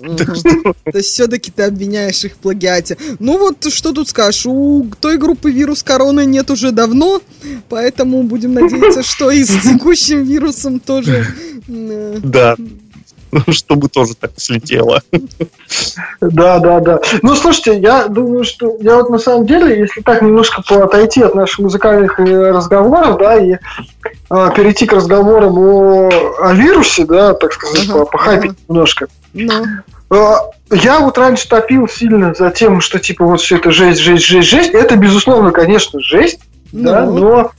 То есть все-таки ты обвиняешь их в плагиате. Ну вот, что тут скажешь, у той группы вирус короны нет уже давно, поэтому будем надеяться, что и с текущим вирусом тоже... э, Да, чтобы тоже так слетело. Да, да, да. Ну, слушайте, я думаю, что я вот на самом деле, если так немножко отойти от наших музыкальных э, разговоров, да, и а, перейти к разговорам о, о вирусе, да, так сказать, по- похайпить ага. немножко. Ну, А, Я вот раньше топил сильно за тем, что типа вот все это жесть, жесть, жесть, жесть. Это, безусловно, конечно, жесть, да, Ну. но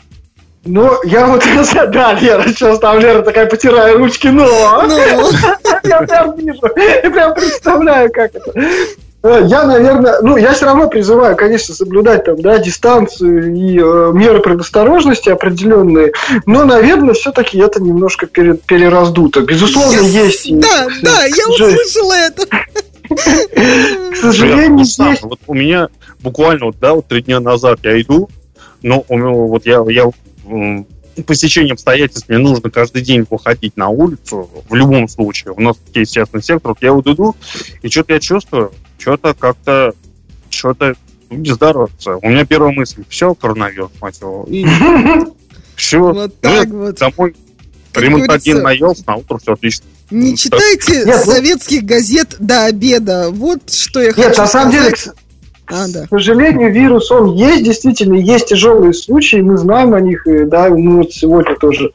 но я вот, да, Лера, сейчас там Лера такая потирая ручки, но... ну, Я прям вижу, я прям представляю, как это. Э, Я, наверное, ну, я все равно призываю, конечно, соблюдать там, да, дистанцию и э, меры предосторожности определенные, но, наверное, все-таки это немножко пере- перераздуто. Безусловно, Yes! есть. и- Да, да, я услышала это. К сожалению, сам, есть. Вот у меня буквально вот, да, вот три дня назад я иду, но у меня вот я, я по стечению обстоятельств мне нужно каждый день выходить на улицу, в любом случае. У нас есть частный сектор, вот я вот иду, и что-то я чувствую, что-то как-то, что-то не здоровится. У меня первая мысль, все, коронавирус, мать его. И все, Вот так вот. домой. Ремонт один наелся, на утро все отлично. Не читайте Нет, ну- советских газет до обеда. Вот что я хочу Нет, на самом деле, А, да. К сожалению, вирус, он есть, действительно, есть тяжелые случаи, мы знаем о них, и, да, мы вот сегодня тоже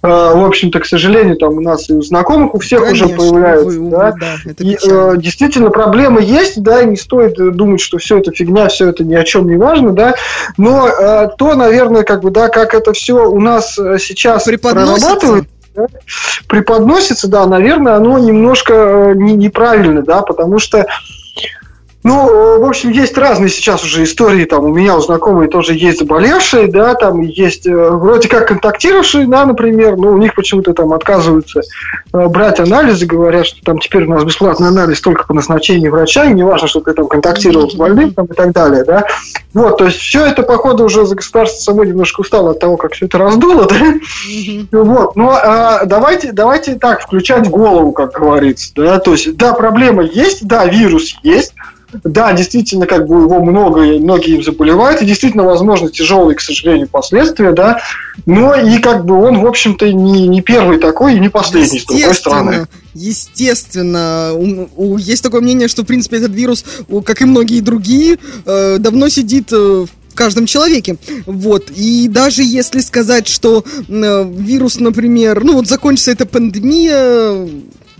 А, В общем-то, к сожалению, там у нас и у знакомых у всех уже Конечно, появляются. увы, да. да, это И, э, действительно, проблемы есть, да, и не стоит думать, что все это фигня, все это ни о чем не важно, да. Но э, то, наверное, как бы, да, как это все у нас э, сейчас да, преподносится, да, наверное, оно немножко э, не- неправильно, да, потому что ну, в общем, есть разные сейчас уже истории, там, у меня у знакомые тоже есть заболевшие, да, там есть э, вроде как контактировавшие, да, например, но у них почему-то там отказываются э, брать анализы, говорят, что там теперь у нас бесплатный анализ только по назначению врача, и не важно, что ты там контактировал с больным там, и так далее, да. Вот, то есть все это, походу, уже за государство само немножко устало от того, как все это раздуло, да. Вот, но а, давайте, давайте так, включать голову, как говорится, да, то есть, да, проблема есть, да, вирус есть, да, действительно, как бы его много, и многие им заболевают, и действительно, возможно, тяжелые, к сожалению, последствия, да, но и как бы он, в общем-то, не, не первый такой и не последний, с другой стороны. Естественно, есть такое мнение, что, в принципе, этот вирус, как и многие другие, э, давно сидит э, в каждом человеке. Вот. И даже если сказать, что э, вирус, например, ну вот закончится эта пандемия,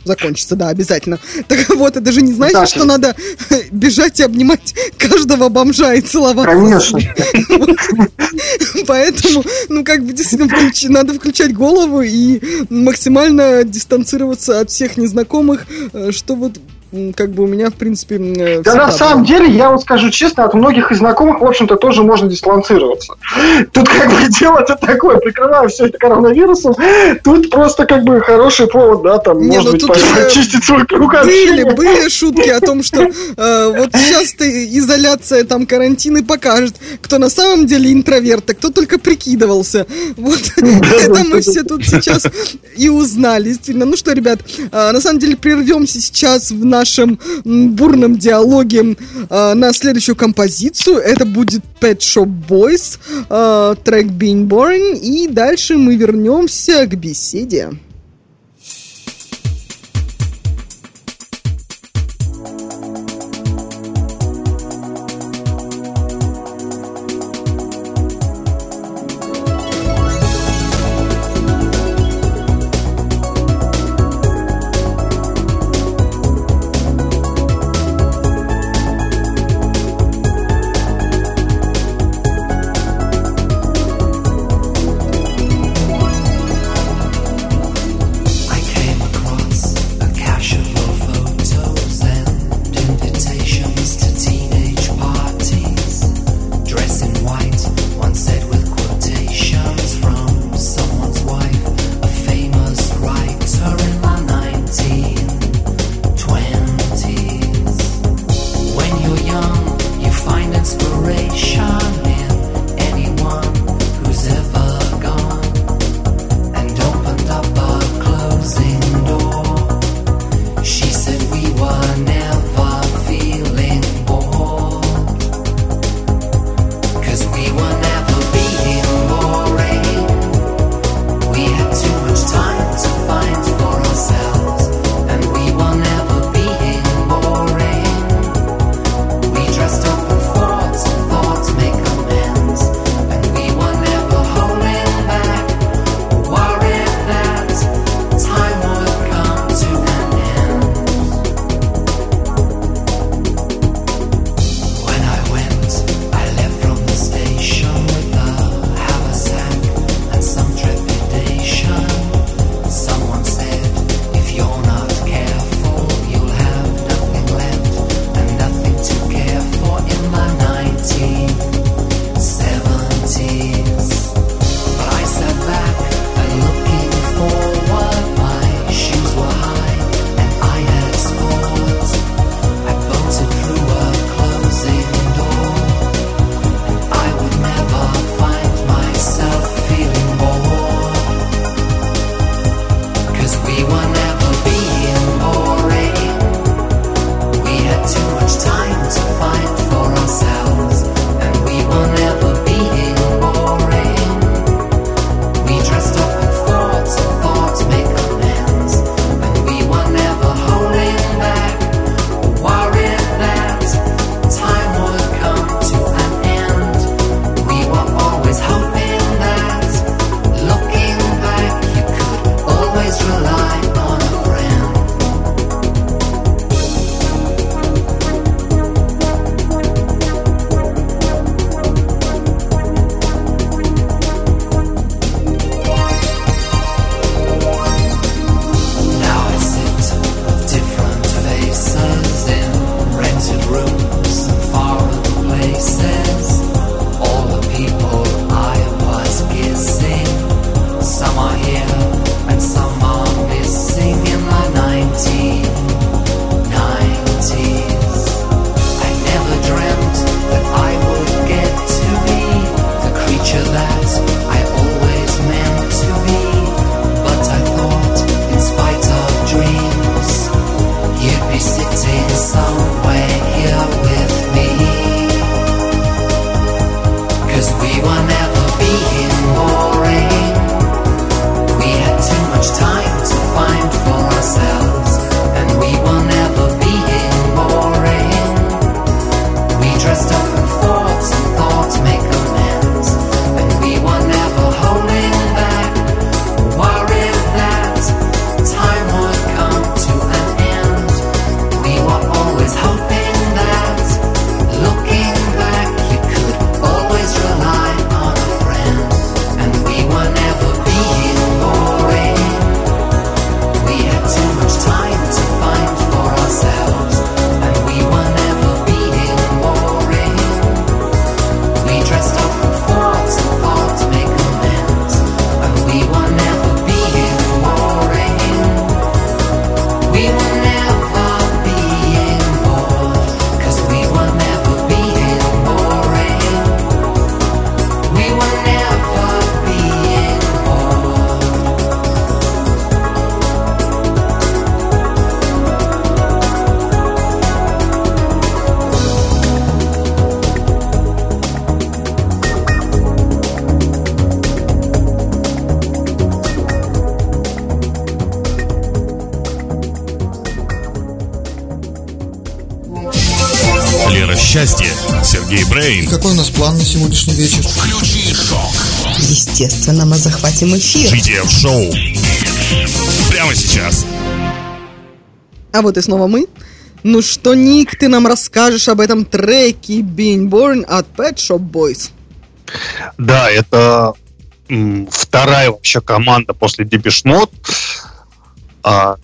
закончится, да, обязательно. Так вот, это же не значит, Да, что надо бежать и обнимать каждого бомжа и целоваться. Конечно. Поэтому, ну, как бы действительно надо включать голову и максимально дистанцироваться от всех незнакомых, э, что вот как бы у меня, в принципе, э, Да, на самом было. деле, я вот скажу честно, от многих из знакомых, в общем-то, тоже можно дистанцироваться. Тут как бы дело-то такое, прикрываю все это коронавирусом, тут просто как бы хороший повод, да, там, Не, может ну быть, тут, э, очистить свой круг Были, были шутки о том, что э, вот сейчас изоляция, там, карантин и покажет, кто на самом деле интроверт, а кто только прикидывался. Вот это мы все тут сейчас и узнали. Действительно. Ну что, ребят, э, на самом деле прервемся сейчас в нашем бурном диалоге э, на следующую композицию. Это будет Pet Shop Boys, э, трек Being Boring, и дальше мы вернемся к беседе. План на сегодняшний вечер? Включи шок. Естественно, мы захватим эфир. GTF шоу. Прямо сейчас. А вот и снова мы. Ну что, Ник, ты нам расскажешь об этом треке Being Born от Pet Shop Boys? Да, это вторая вообще команда после Depeche Mode, а,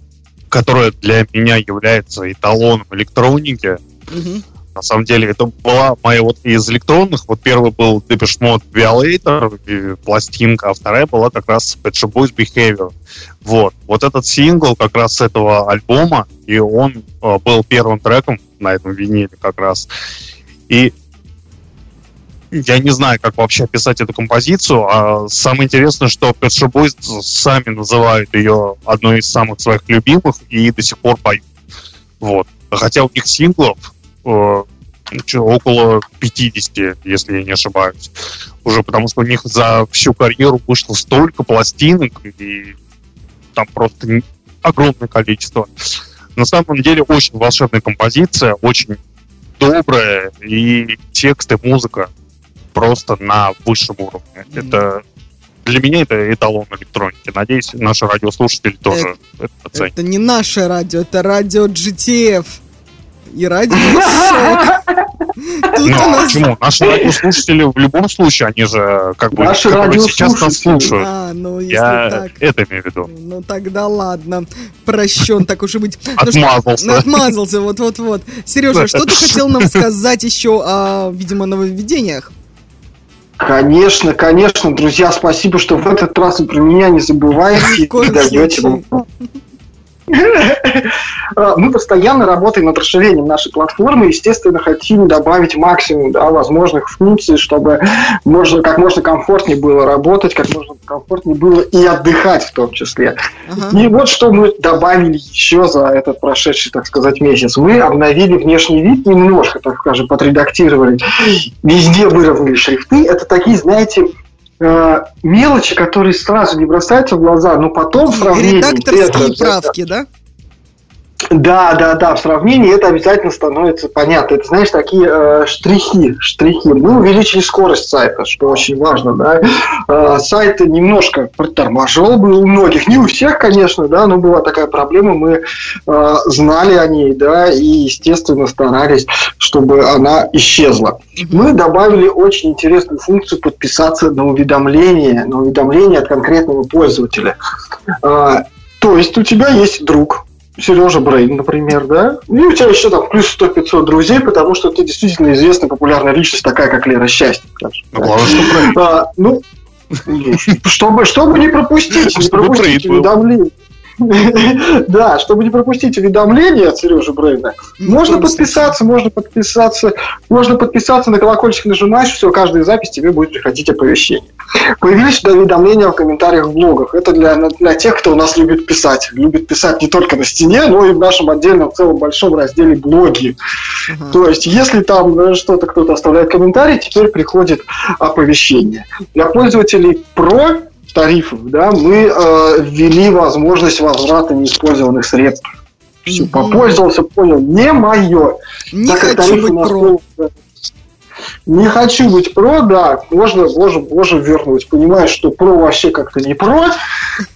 которая для меня является эталоном электроники. Мгм. На самом деле, это была моя вот из электронных. Вот первый был Depeche Mode Violator, пластинка, а вторая была как раз Pet Shop Boys Behavior. Вот. Вот этот сингл как раз с этого альбома, и он э, был первым треком на этом виниле как раз. И я не знаю, как вообще описать эту композицию, а самое интересное, что Pet Shop Boys сами называют ее одной из самых своих любимых и до сих пор поют. Вот. Хотя у них синглов около 50, если я не ошибаюсь. Уже потому что у них за всю карьеру вышло столько пластинок, и там просто огромное количество. На самом деле очень волшебная композиция, очень добрая, и текст и музыка просто на высшем уровне. Это для меня это эталон электроники. Надеюсь, наши радиослушатели тоже это оценят. Это не наше радио, это радио GTF. И радио Шок. Тут Ну, а нас... почему? Наши радиослушатели в любом случае, они же как бы, Наши бы сейчас нас слушают. А, ну если Я так. это имею в виду. Ну тогда ладно. Прощен, так уж и быть. Ну что, Отмазался. ну, отмазался, вот-вот-вот. Сережа, что ты хотел нам сказать еще о, видимо, нововведениях? Конечно, конечно, друзья, спасибо, что в этот раз вы про меня не забываете и даете. Мы постоянно работаем над расширением нашей платформы, естественно, хотим добавить максимум да, возможных функций, чтобы можно, как можно комфортнее было работать, как можно комфортнее было и отдыхать в том числе. Ага. И вот что мы добавили еще за этот прошедший, так сказать, месяц. Мы обновили внешний вид немножко, так скажем, подредактировали. Везде выровняли шрифты. Это такие, знаете, э, мелочи, которые сразу не бросаются в глаза, но потом в сравнении... Редакторские это- правки, да? Да, да, да, в сравнении это обязательно становится понятно. Это, знаешь, такие э, штрихи, штрихи. Мы увеличили скорость сайта, что очень важно, да. Э, сайт немножко приторможил был у многих, не у всех, конечно, да, но была такая проблема, мы э, знали о ней, да, и, естественно, старались, чтобы она исчезла. Мы добавили очень интересную функцию подписаться на уведомление, на уведомление от конкретного пользователя. Э, то есть у тебя есть друг, Сережа Брейн, например, да? И у тебя еще там плюс 100-500 друзей, потому что ты действительно известная популярная личность, такая как Лера Счастье. Ну, главное, что. А, ну, чтобы, чтобы не пропустить, не пропустить уведомления. Да, чтобы не пропустить уведомления от Сережи Брейна, в можно подписаться, можно подписаться, можно подписаться, на колокольчик нажимаешь, все, каждая запись тебе будет приходить оповещение. Появились сюда уведомления в комментариях в блогах. Это для, для тех, кто у нас любит писать. Любит писать не только на стене, но и в нашем отдельном целом большом разделе блоги. То есть, если там э, что-то кто-то оставляет комментарий, теперь приходит оповещение. Для пользователей про тарифов, да, мы э, ввели возможность возврата неиспользованных средств. Все, попользовался, понял, не мое. Не Так как хочу тарифы быть про. был- Не хочу быть про, да, можно, можно, можно вернуть. Понимаешь, что про вообще как-то не про,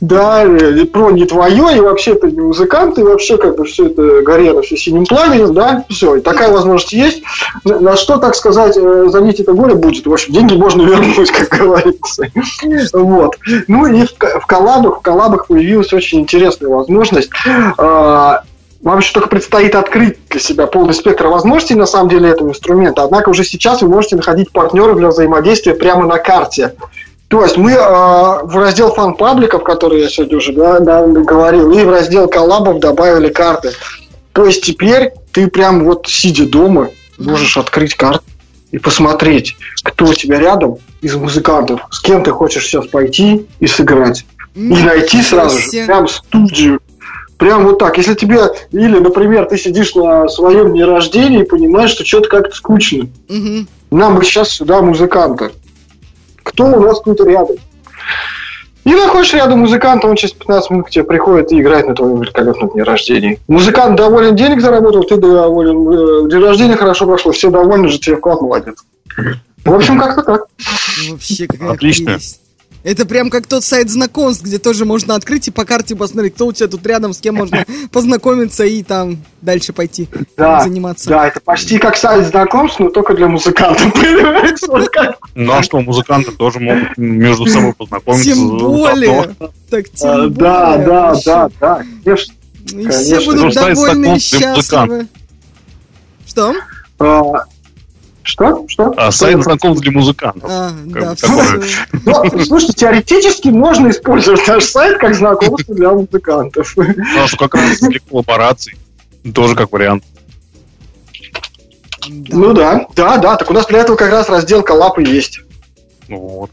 да, и про не твое, и вообще ты не музыкант, и вообще как бы все это горело все синим пламенем, да, все, и такая возможность есть. На, что, так сказать, э, залить это горе будет? В общем, деньги можно вернуть, как говорится. Вот. Ну и в, в коллабах, в коллабах появилась очень интересная возможность а, вам еще только предстоит открыть для себя полный спектр возможностей, на самом деле, этого инструмента. Однако уже сейчас вы можете находить партнеров для взаимодействия прямо на карте. То есть мы э, в раздел фан-пабликов, который я сегодня уже да, да, говорил, и в раздел коллабов добавили карты. То есть теперь ты прям вот сидя дома можешь открыть карту и посмотреть, кто у тебя рядом из музыкантов, с кем ты хочешь сейчас пойти и сыграть. И найти сразу же прям студию. Прям вот так. Если тебе, или, например, ты сидишь на своем дне рождения и понимаешь, что что-то как-то скучно. Мгм. Нам бы сейчас сюда музыканта. Кто у нас тут рядом? И находишь рядом музыканта, он через 15 минут к тебе приходит и играет на твоем великолепном дне рождения. Музыкант доволен, денег заработал, ты доволен, э, день рождения хорошо прошло, все довольны, же тебе вклад молодец. В общем, как-то так. Вообще какая Отлично. прелесть. Это прям как тот сайт знакомств, где тоже можно открыть и по карте посмотреть, кто у тебя тут рядом, с кем можно познакомиться и там дальше пойти Да, заниматься. да, это почти как сайт знакомств, но только для музыкантов, понимаешь? Ну а что, музыканты тоже могут между собой познакомиться. Тем более. заодно. Так тем А, более. Да, да, да, да, конечно. И все будут Ну, довольны и счастливы. Что? Что? Что? А Что? сайт знакомств для музыкантов. А, да. Ну, слушайте, теоретически можно использовать наш сайт как знакомство для музыкантов. Потому что как раз для коллабораций. Тоже как вариант. Да. Ну да, да, да. Так у нас для этого как раз раздел коллапы есть. Ну Вот.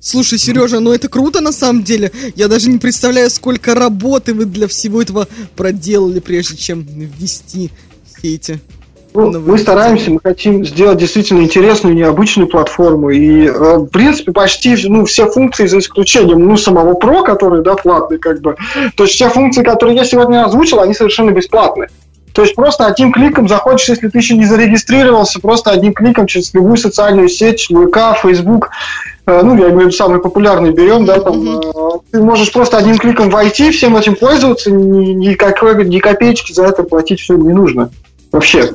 Слушай, Сережа, ну это круто на самом деле. Я даже не представляю, сколько работы вы для всего этого проделали, прежде чем ввести все эти. Ну, мы стараемся, мы хотим сделать действительно интересную, необычную платформу. И, э, в принципе, почти ну, все функции, за исключением ну, самого Pro, который да, платный, как бы. То есть все функции, которые я сегодня озвучил, они совершенно бесплатные. То есть просто одним кликом заходишь, если ты еще не зарегистрировался, просто одним кликом через любую социальную сеть, ВК, Facebook, э, ну, я имею в виду самые популярные берем, да, там, э, ты можешь просто одним кликом войти, всем этим пользоваться, ни, никакой, ни копеечки за это платить все не нужно. Вообще.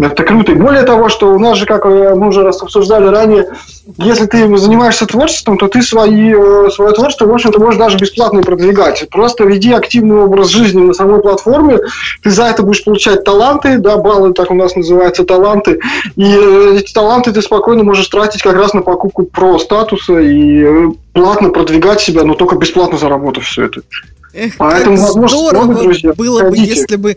Это круто. И более того, что у нас же, как э, мы уже раз обсуждали ранее, если ты занимаешься творчеством, то ты свои, э, свое творчество, в общем-то, можешь даже бесплатно продвигать. Просто веди активный образ жизни на самой платформе, ты за это будешь получать таланты, да, баллы, так у нас называются таланты, и э, эти таланты ты спокойно можешь тратить как раз на покупку про статуса и платно продвигать себя, но только бесплатно заработав все это. Эх, Поэтому, как возможно, здорово много, друзья. было бы, если бы.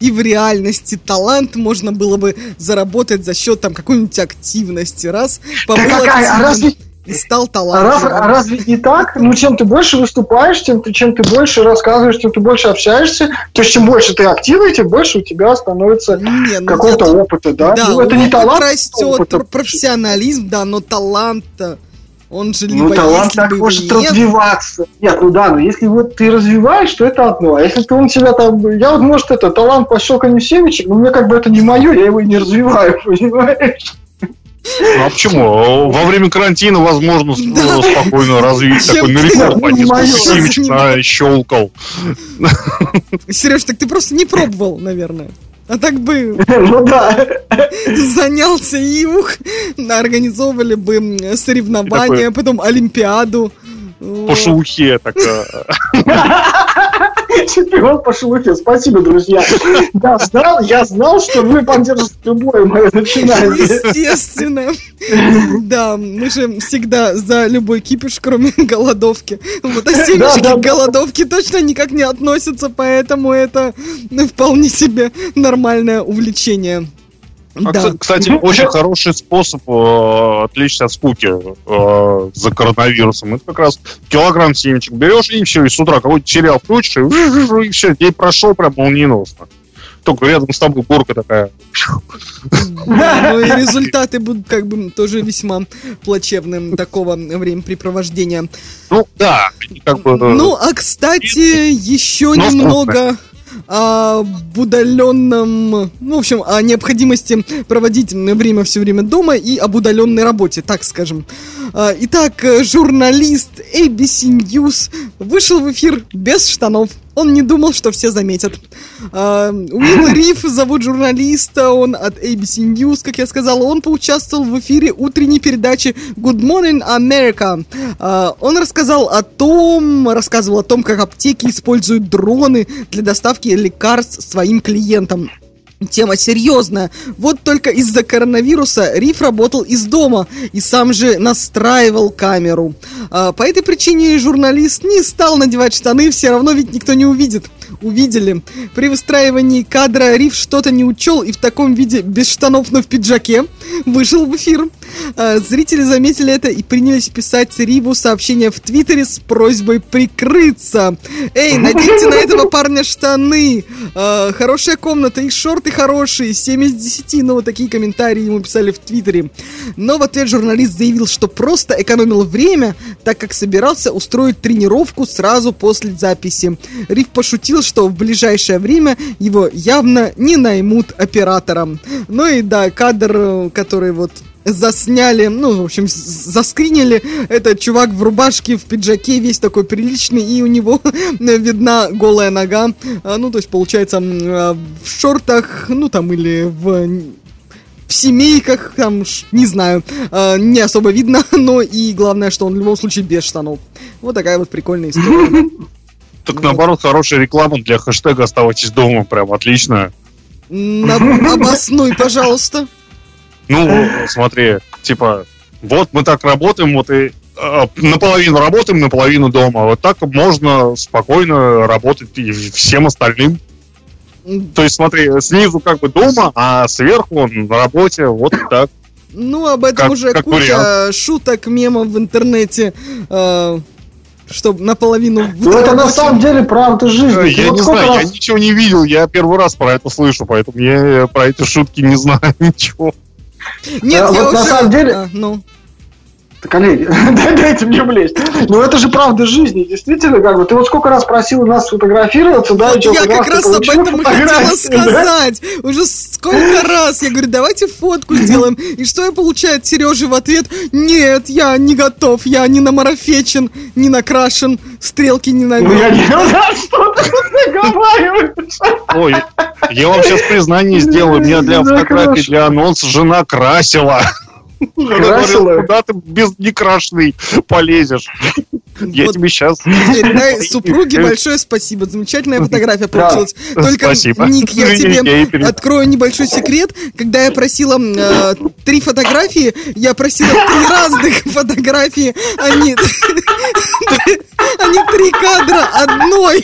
И в реальности талант можно было бы заработать за счет там какой-нибудь активности. Раз побыл какая? А активным разве- и стал А, раз- а разве не так? Ну, чем ты больше выступаешь, тем ты, чем ты больше рассказываешь, тем ты больше общаешься. То есть, чем больше ты активный, тем больше у тебя становится Не, ну, какого-то опыта, да? Да, ну, это не талант. растет, опыт. пр- профессионализм, да, но талант-то, он же либо Ну, талант есть, так может нет. развиваться. Нет, ну да, но если вот ты развиваешь, то это одно. А если ты он себя там... Я вот, может, это талант по щелканью семечек, но мне как бы это не мое, я его и не развиваю, понимаешь? Ну а почему? Во время карантина возможно Да. спокойно развить Чем такой на ты рекорд по несколько семечек щелкал. Сереж, так ты просто не пробовал, наверное. А так бы Ну да. занялся и ух, организовывали бы соревнования, потом Олимпиаду. По шелухе так. Чемпион по шелухе. Спасибо, друзья. Я знал, я знал, что вы поддержите любое мое начинание. Естественно. Да, мы же всегда за любой кипиш, кроме голодовки. Вот, а семечки да, к да. голодовке точно никак не относятся, поэтому это вполне себе нормальное увлечение. А, Да. кс- Кстати, очень хороший способ э, отвлечься от скуки э, за коронавирусом. Это как раз килограмм семечек берешь и все, и с утра какой-то сериал включишь, и, и все, день прошел прям молниеносно. Только рядом с тобой горка такая. Да, ну и результаты будут как бы тоже весьма плачевным такого времяпрепровождения. Ну, да, как бы... э, Ну, а кстати, еще Но немного об удаленном, ну, в общем, о необходимости проводить время все время дома и об удаленной работе, так скажем. А, Итак, журналист ABC News вышел в эфир без штанов. Он не думал, что все заметят. А, Уилл Риф зовут журналиста, он от ABC News, как я сказала. Он поучаствовал в эфире утренней передачи Good Morning America. А, Он рассказал о том, рассказывал о том, как аптеки используют дроны для доставки лекарств своим клиентам. Тема серьезная. Вот только из-за коронавируса Риф работал из дома и сам же настраивал камеру. А, По этой причине журналист не стал надевать штаны, все равно ведь никто не увидит. Увидели. При выстраивании кадра Риф что-то не учел и в таком виде, без штанов, но в пиджаке, вышел в эфир. А, Зрители заметили это и принялись писать Риву сообщения в Твиттере с просьбой прикрыться. Эй, наденьте на этого парня штаны. А, Хорошая комната, и шорты хорошие. 7 из 10. Ну, вот такие комментарии ему писали в Твиттере. Но в ответ журналист заявил, что просто экономил время, так как собирался устроить тренировку сразу после записи. Рив пошутил, что в ближайшее время его явно не наймут оператором. Ну и да, кадр, э, который вот засняли, ну, в общем, заскринили. Это чувак в рубашке, в пиджаке, весь такой приличный, и у него видна голая нога. А, Ну, то есть, получается, а, в шортах, ну, там, или в в семейках, там, не знаю, э, не особо видно, но и главное, что он в любом случае без штанов. Вот такая вот прикольная история. Так наоборот, хорошая реклама для хэштега «Оставайтесь дома». Прям отлично. Обоснуй, пожалуйста. Ну, смотри, типа, вот мы так работаем, вот и э, наполовину работаем, наполовину дома. Вот так можно спокойно работать и всем остальным. То есть, смотри, снизу как бы дома, а сверху на работе, вот так. Ну, об этом Как- уже как куча шуток, мемов в интернете, э, что наполовину... Ну, это на самом деле правда жизни. Ты Я не знаю, я ничего не видел, я первый раз про это слышу, поэтому я про эти шутки не знаю ничего. Нет, я вот на самом деле- А, ну, Коллеги, дай- дайте мне влезть. Ну это же правда жизни, действительно, как бы. Ты вот сколько раз просил нас сфотографироваться, да, и Вот чё, я как раз об этом и хотела фотографию, да? сказать. Уже сколько раз я говорю, давайте фотку сделаем. И что я получаю от Сережи в ответ? Нет, я не готов, я не намарафечен, не накрашен, стрелки не Ну я не знаю, что ты наговариваешь. Ой, я вам сейчас признание сделаю. Меня для хорошо. для анонса жена красила. Красила? куда ты без некрашенный полезешь? Я Вот тебе сейчас... Передай супруге большое спасибо. Замечательная фотография получилась. Только, Спасибо. Ник, я тебе открою небольшой секрет. Когда я просила э, три фотографии, я просила три разных фотографии, а не, а не три кадра одной.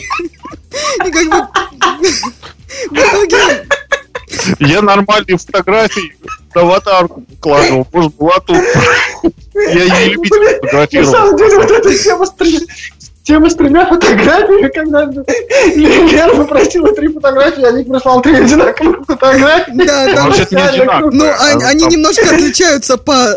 И как бы в итоге Я нормальные фотографии аватарку выкладывал. Может, была тут. Я не любитель Блин, На самом деле, вот эта тема тема с тремя фотографиями, когда Лена попросила три фотографии, а Ник прислал три одинаковых фотографии. Да, там- не одинаково. Ну, они, а они немножко отличаются по,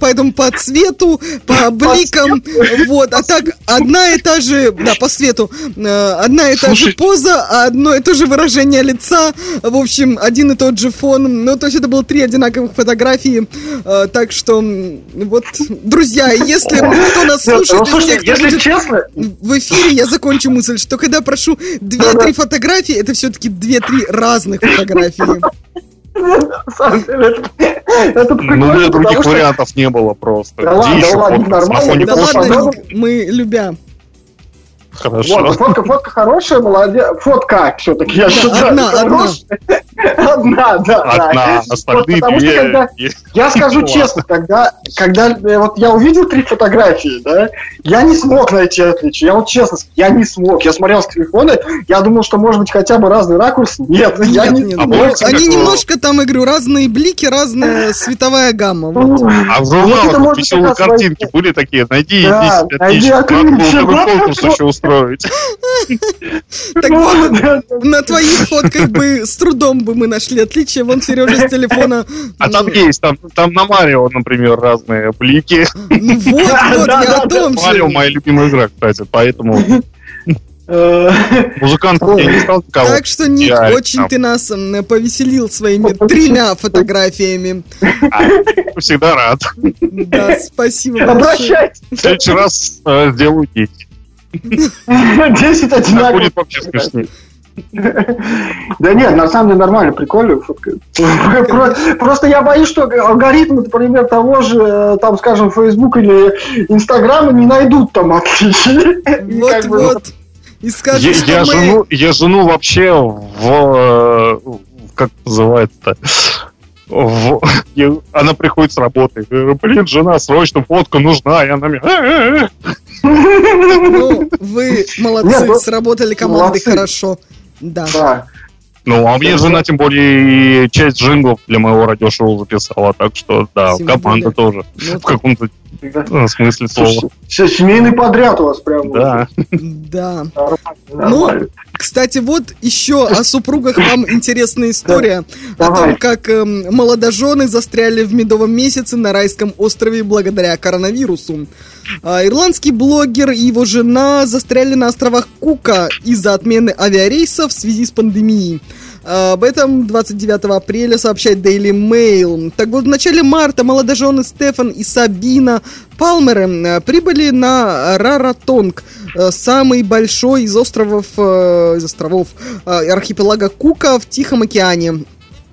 поэтому по цвету, по бликам, вот, а так одна и та же, да, по свету, э, одна и та же поза, а одно и то же выражение лица, в общем, один и тот же фон, ну, то есть это было три одинаковых фотографии, э, так что, вот, друзья, если кто нас Ну, слушает если честно, в эфире, я закончу мысль, что когда прошу две-три фотографии, это все-таки две-три разных фотографии. на самом деле, это, это Ну, у прикольно, меня других вариантов не было просто. Да ладно, нормально, Да ладно, мы любя. Хорошо. Вот, фотка, фотка хорошая, молодец. Фотка все-таки, я считаю. одна, хорошая. Одна, да. да. Одна, Вот остальные потому что две. когда- Я скажу честно, когда, когда э, вот я увидел три фотографии, да, я не смог найти отличия. Я вот честно, я не смог. Я смотрел с телефона, я думал, что может быть хотя бы разный ракурс. Нет, я Нет, не нет, А помните, они немножко там, я говорю, разные блики, разная световая гамма. вот. смог. А в Вот журналах веселые картинки были такие. Найди Да, 10 найди. Надо было Вот еще устроить. Так вот, на твоих фотках бы с трудом бы мы нашли отличия. Вон Сережа с телефона. А там есть, там, там на Марио, например, разные блики. Ну вот, вот, я о том Марио же. моя любимая игра, кстати, поэтому Э, музыкантов я не стал никого. Так что, Ник, идеально. очень ты нас повеселил своими тремя фотографиями. А, Всегда рад. Да, спасибо большое. Обращайтесь. В следующий раз э, сделаю 10. 10 Так одинаковых. будет вообще смешнее. Да нет, на самом деле нормально, прикольно. Просто я боюсь, что алгоритмы, например, того же, э, там, скажем, Facebook или Инстаграма не найдут там отличий. Бы, Вот-вот. И Я, скажут, что я мы... жену, я жену вообще в, э, в- как называется-то, в- я- она приходит с работы. Блин, жена, срочно фотка нужна. И она мне, «Э-э-э». Ну, вы молодцы, Нет, ну, сработали командой молодцы. хорошо. Да. Да. Ну, а мне жена, тем более, и часть джинглов для моего радиошоу записала, так что, да, Тем команда более. тоже. Ну, В каком-то э, смысле слова. Все, семейный подряд у вас прям. Да. Да. Нормально, Ну, нормально. Кстати, вот еще о супругах вам интересная история. О том, как эм, молодожены застряли в медовом месяце на райском острове благодаря коронавирусу. А, Ирландский блогер и его жена застряли на островах Кука из-за отмены авиарейсов в связи с пандемией. А, Об этом 29 апреля сообщает Daily Mail. Так вот, в начале марта молодожены Стефан и Сабина Палмеры э, прибыли на Раратонг, э, самый большой из островов, э, из островов архипелага Кука в Тихом океане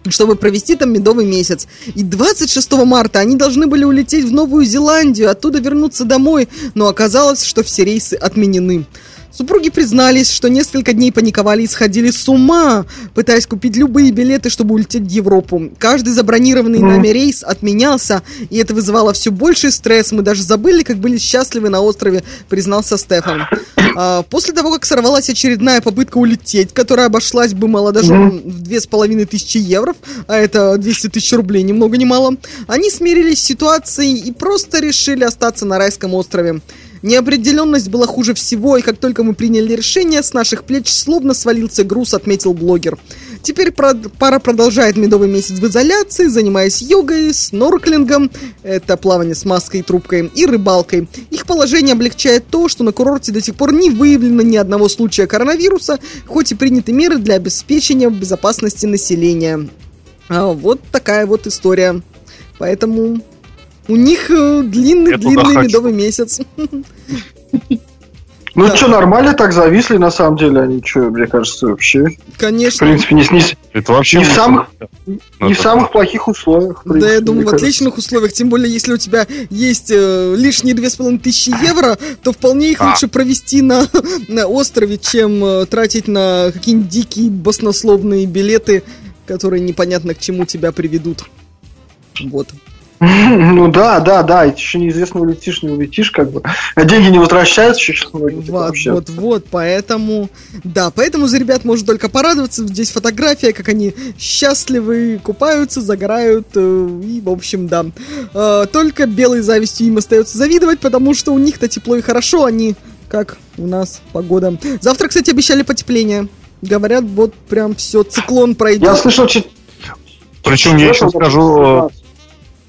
чтобы провести там медовый месяц. И 26 марта они должны были улететь в Новую Зеландию, оттуда вернуться домой, но оказалось, что все рейсы отменены. Супруги признались, что несколько дней паниковали и сходили с ума, пытаясь купить любые билеты, чтобы улететь в Европу. Каждый забронированный нами рейс отменялся, и это вызывало все больший стресс. Мы даже забыли, как были счастливы на острове, признался Стефан. А, после того, как сорвалась очередная попытка улететь, которая обошлась бы молодоженам в две с половиной тысячи евро, а это 200 тысяч рублей, ни много ни мало, они смирились с ситуацией и просто решили остаться на райском острове. Неопределенность была хуже всего, и как только мы приняли решение, с наших плеч словно свалился груз, отметил блогер. Теперь пара продолжает медовый месяц в изоляции, занимаясь йогой, снорклингом, это плавание с маской и трубкой, и рыбалкой. Их положение облегчает то, что на курорте до сих пор не выявлено ни одного случая коронавируса, хоть и приняты меры для обеспечения безопасности населения. А, вот такая вот история. Поэтому у них э, длинный-длинный туда хочу. медовый месяц. Ну да. что, нормально так зависли, на самом деле, они что, мне кажется, вообще. В Конечно. принципе, не, не, Это вообще... Не в самых- не в самых плохих условиях. в Да, принципе, я думаю, в кажется. отличных условиях, тем более, если у тебя есть э, лишние две с половиной тысячи евро, то вполне их А. лучше провести на, на острове, чем э, тратить на какие-нибудь дикие баснословные билеты, которые непонятно к чему тебя приведут. Вот. Ну да, да, да, и еще неизвестно, улетишь, не улетишь, как бы. А деньги не возвращаются еще сейчас так Вот, вообще. вот, вот, поэтому, да, поэтому за ребят можно только порадоваться. Здесь фотография, как они счастливы, купаются, загорают, э, и, в общем, да. Э, Только белой завистью им остается завидовать, потому что у них-то тепло и хорошо, они как у нас погода. Завтра, кстати, обещали потепление. Говорят, вот прям все, циклон Я пройдет. слышал, чуть... Причем я еще скажу,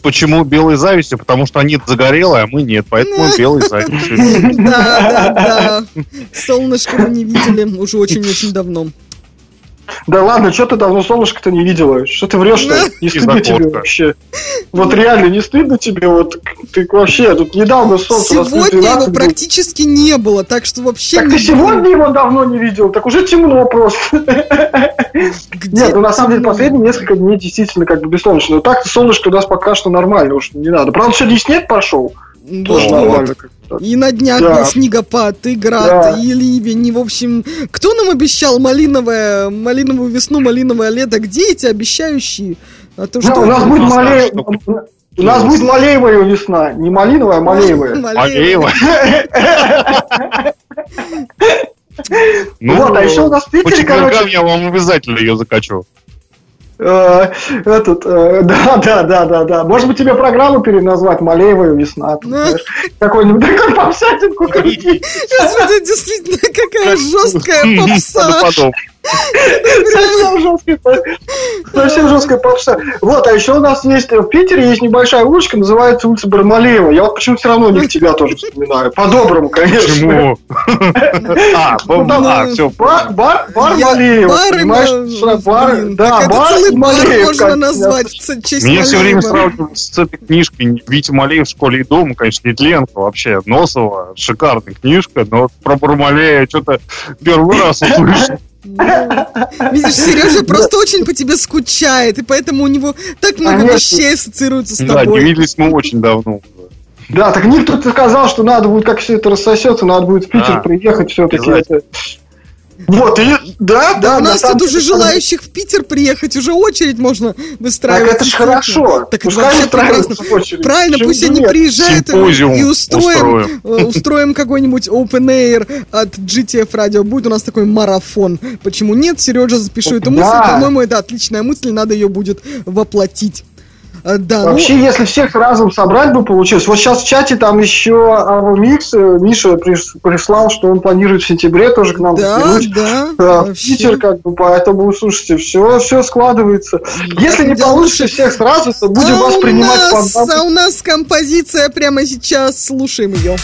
почему белой завистью, потому что они загорелые, а мы нет, поэтому белой завистью. Да, да, да. Солнышко мы не видели уже очень-очень давно. Да ладно, что ты давно солнышко-то не видела? Что ты врешь-то? Не Из стыдно тебе вообще? Вот реально, не стыдно тебе? Вот ты вообще, тут недавно солнце Сегодня 12 его практически не было, так что вообще Так не ты сегодня его давно не видел, так уже темно просто. Где Нет, ну на самом деле последние несколько дней действительно как бы бессолнечно. Но так солнышко у нас пока что нормально, уж не надо. Правда, сегодня снег пошел. Тоже Вот. нормально. И на днях Да. был снегопад, и град, Да. и ливень, и, в общем... Кто нам обещал малиновое, малиновую весну, малиновое лето? Где эти обещающие? А то Ну, что... у нас будет мале-? У нас будет малеевая весна. Не малиновая, а малеевая. Алеева. Ну, Вот, а еще у нас в Питере, короче, я вам обязательно ее закачу. Э, этот, э, да, да, да, да, да. Может быть, тебе программу переназвать «Малеевая весна». Ну. знаешь, Какой-нибудь такой попсятинку. Это действительно какая жесткая попса. Совсем жесткая Совсем жесткая попса. Вот, а еще у нас есть в Питере есть небольшая улочка, называется улица Бармалеева. Я вот почему все равно не тебя тоже вспоминаю. По-доброму, конечно. Почему? А, Ну, да, а, все. Бар, бар, бар Я- Малеева, бары, понимаешь? бар, блин, да, бар целый и бар Малеевка. можно назвать в честь Меня все время сравнивают с этой книжкой Витя Малеев в школе и дома, конечно, Нетленко вообще, Носова, шикарная книжка, но вот про Бармалея что-то первый раз услышал. Видишь, Сережа просто очень по тебе скучает, и поэтому у него так много вещей ассоциируется с Да, не тобой. виделись мы очень давно. Да, так Ник тут сказал, что надо будет, как все это рассосется, надо будет в Питер Да. приехать все-таки. Вот, и да, да, Да, у на нас тут уже желающих в Питер приехать, уже очередь можно Так выстраивать. это ж естественно. хорошо. Так это Пускай устраиваются прекрасно. очередь. Правильно, пусть они нет? приезжают и- Симпозиум и устроим, устроим. э, устроим какой-нибудь open air от GTF Radio. Будет у нас такой марафон. Почему нет? Сережа, запишу эту мысль. По-моему, это отличная мысль, надо ее будет воплотить. Э, Да, ну, Вообще, если всех разом собрать бы получилось. Вот сейчас в чате там еще Авомикс, э, Миша прислал, что он планирует в сентябре тоже к нам да, заглянуть. да. э, в. Питер, как бы, поэтому, слушайте, все, все складывается. Если не да, получится всех сразу, то будем а вас принимать нас, а у нас композиция прямо сейчас. Слушаем ее.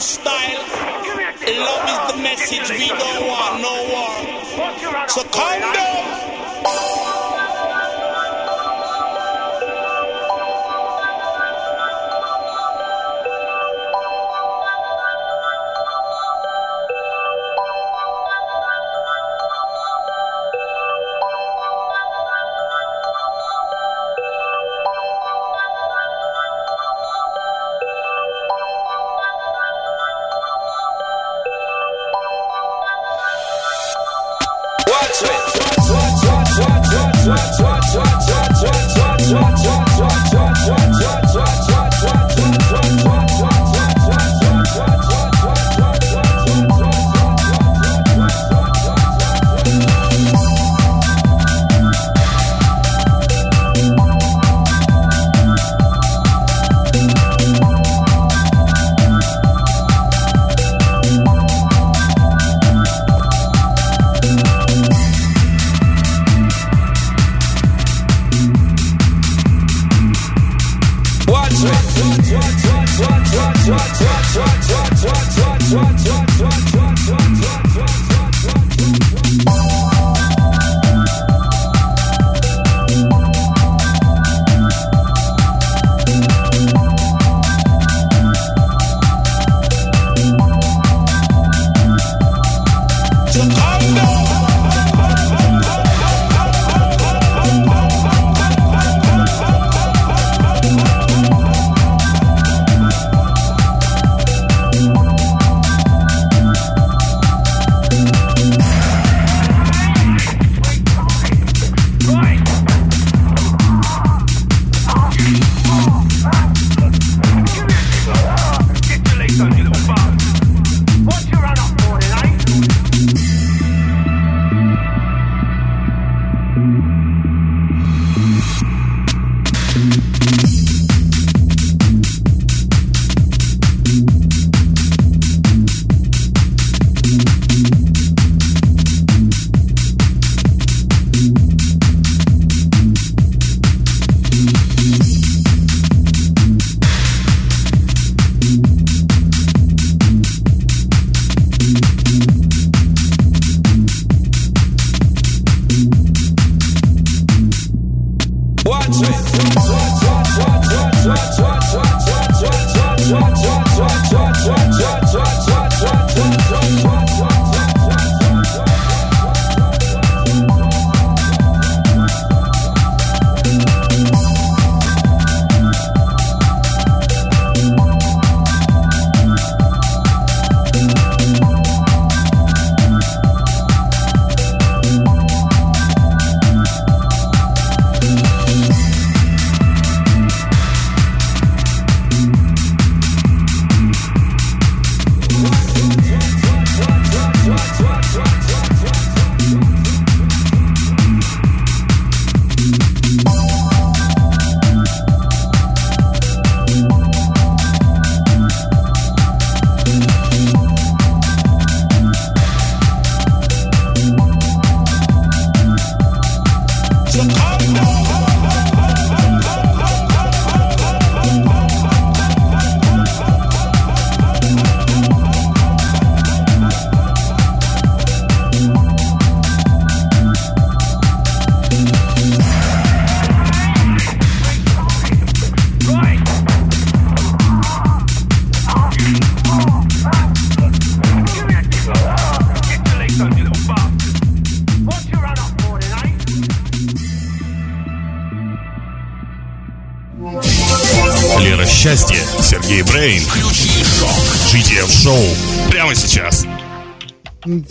Style. Love is the message, we don't want no war. So calm down.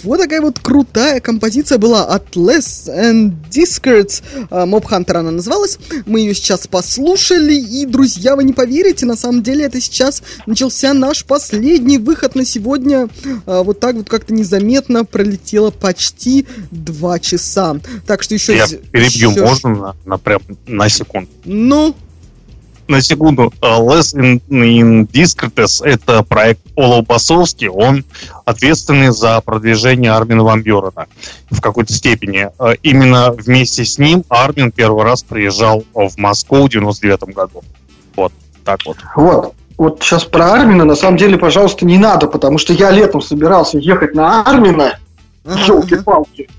Вот такая вот крутая композиция была от Less and Discards. А, Mob Hunter она называлась. Мы ее сейчас послушали. И, друзья, вы не поверите, на самом деле это сейчас начался наш последний выход на сегодня. А, Вот так вот как-то незаметно пролетело почти два часа. Так что еще... Я перебью, еще- можно на, на прям на секунду? Ну, На секунду. Less in, in Discretes — это проект Оло Басовский. Он ответственный за продвижение Армина Ван Бюрена в какой-то степени. Uh, Именно вместе с ним Армин первый раз приезжал в Москву в 99 году. Вот, так вот. Вот. Вот сейчас про Армина, на самом деле, пожалуйста, не надо, потому что я летом собирался ехать на Армина. Елки-палки.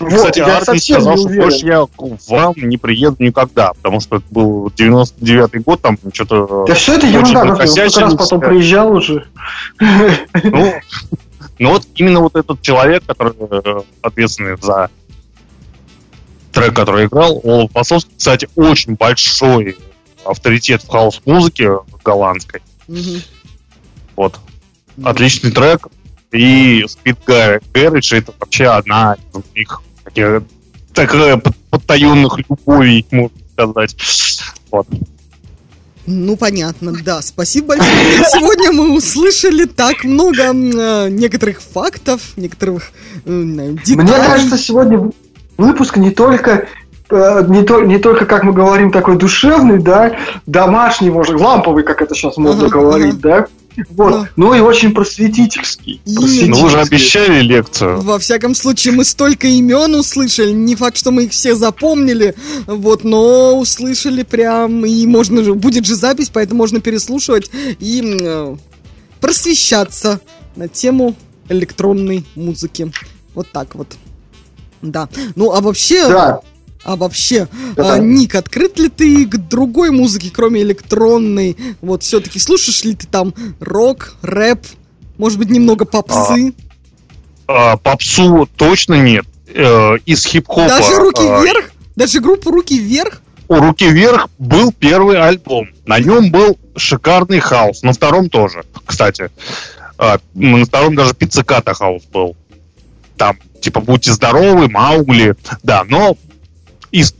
Вот, Кстати, я совсем сказал, что больше я к вам не приеду никогда, потому что это был 99 год, там что-то... Да все это ерунда, как раз потом приезжал уже. Ну, ну вот именно вот этот человек, который э, ответственный за трек, который играл, Олаф Басовский, кстати, очень большой авторитет в хаус-музыке голландской. Мгм. Вот. Отличный трек. И Gar- Garage это вообще одна из моих таких, такая под- потаенных любовей, можно сказать. Вот. Ну, понятно, да. Спасибо большое. Сегодня мы услышали так много э, некоторых фактов, некоторых э, деталей. Мне кажется, сегодня выпуск не только э, не, то, не только, как мы говорим, такой душевный, да, домашний, может, ламповый, как это сейчас модно Ага, говорить, да, вот, но и очень просветительский. Просветительский. Ну вы же обещали лекцию. Во всяком случае, мы столько имен услышали. Не факт, что мы их все запомнили, вот, но услышали прям, и можно же, будет же запись, поэтому можно переслушивать и э, просвещаться на тему электронной музыки. Вот так вот. Да. Ну, а вообще, Да, а вообще, Да. а, Ник, открыт ли ты к другой музыке, кроме электронной? Вот все-таки слушаешь ли ты там рок, рэп, может быть, немного попсы? А, попсу точно нет. Э, из хип-хопа. Даже руки а, вверх? Даже группу руки вверх? у «Руки вверх» был первый альбом. На нем был шикарный хаус. На втором тоже, кстати. А, на втором даже пиццикато-хаус был. Там, типа, будьте здоровы, Маугли. Да, но из,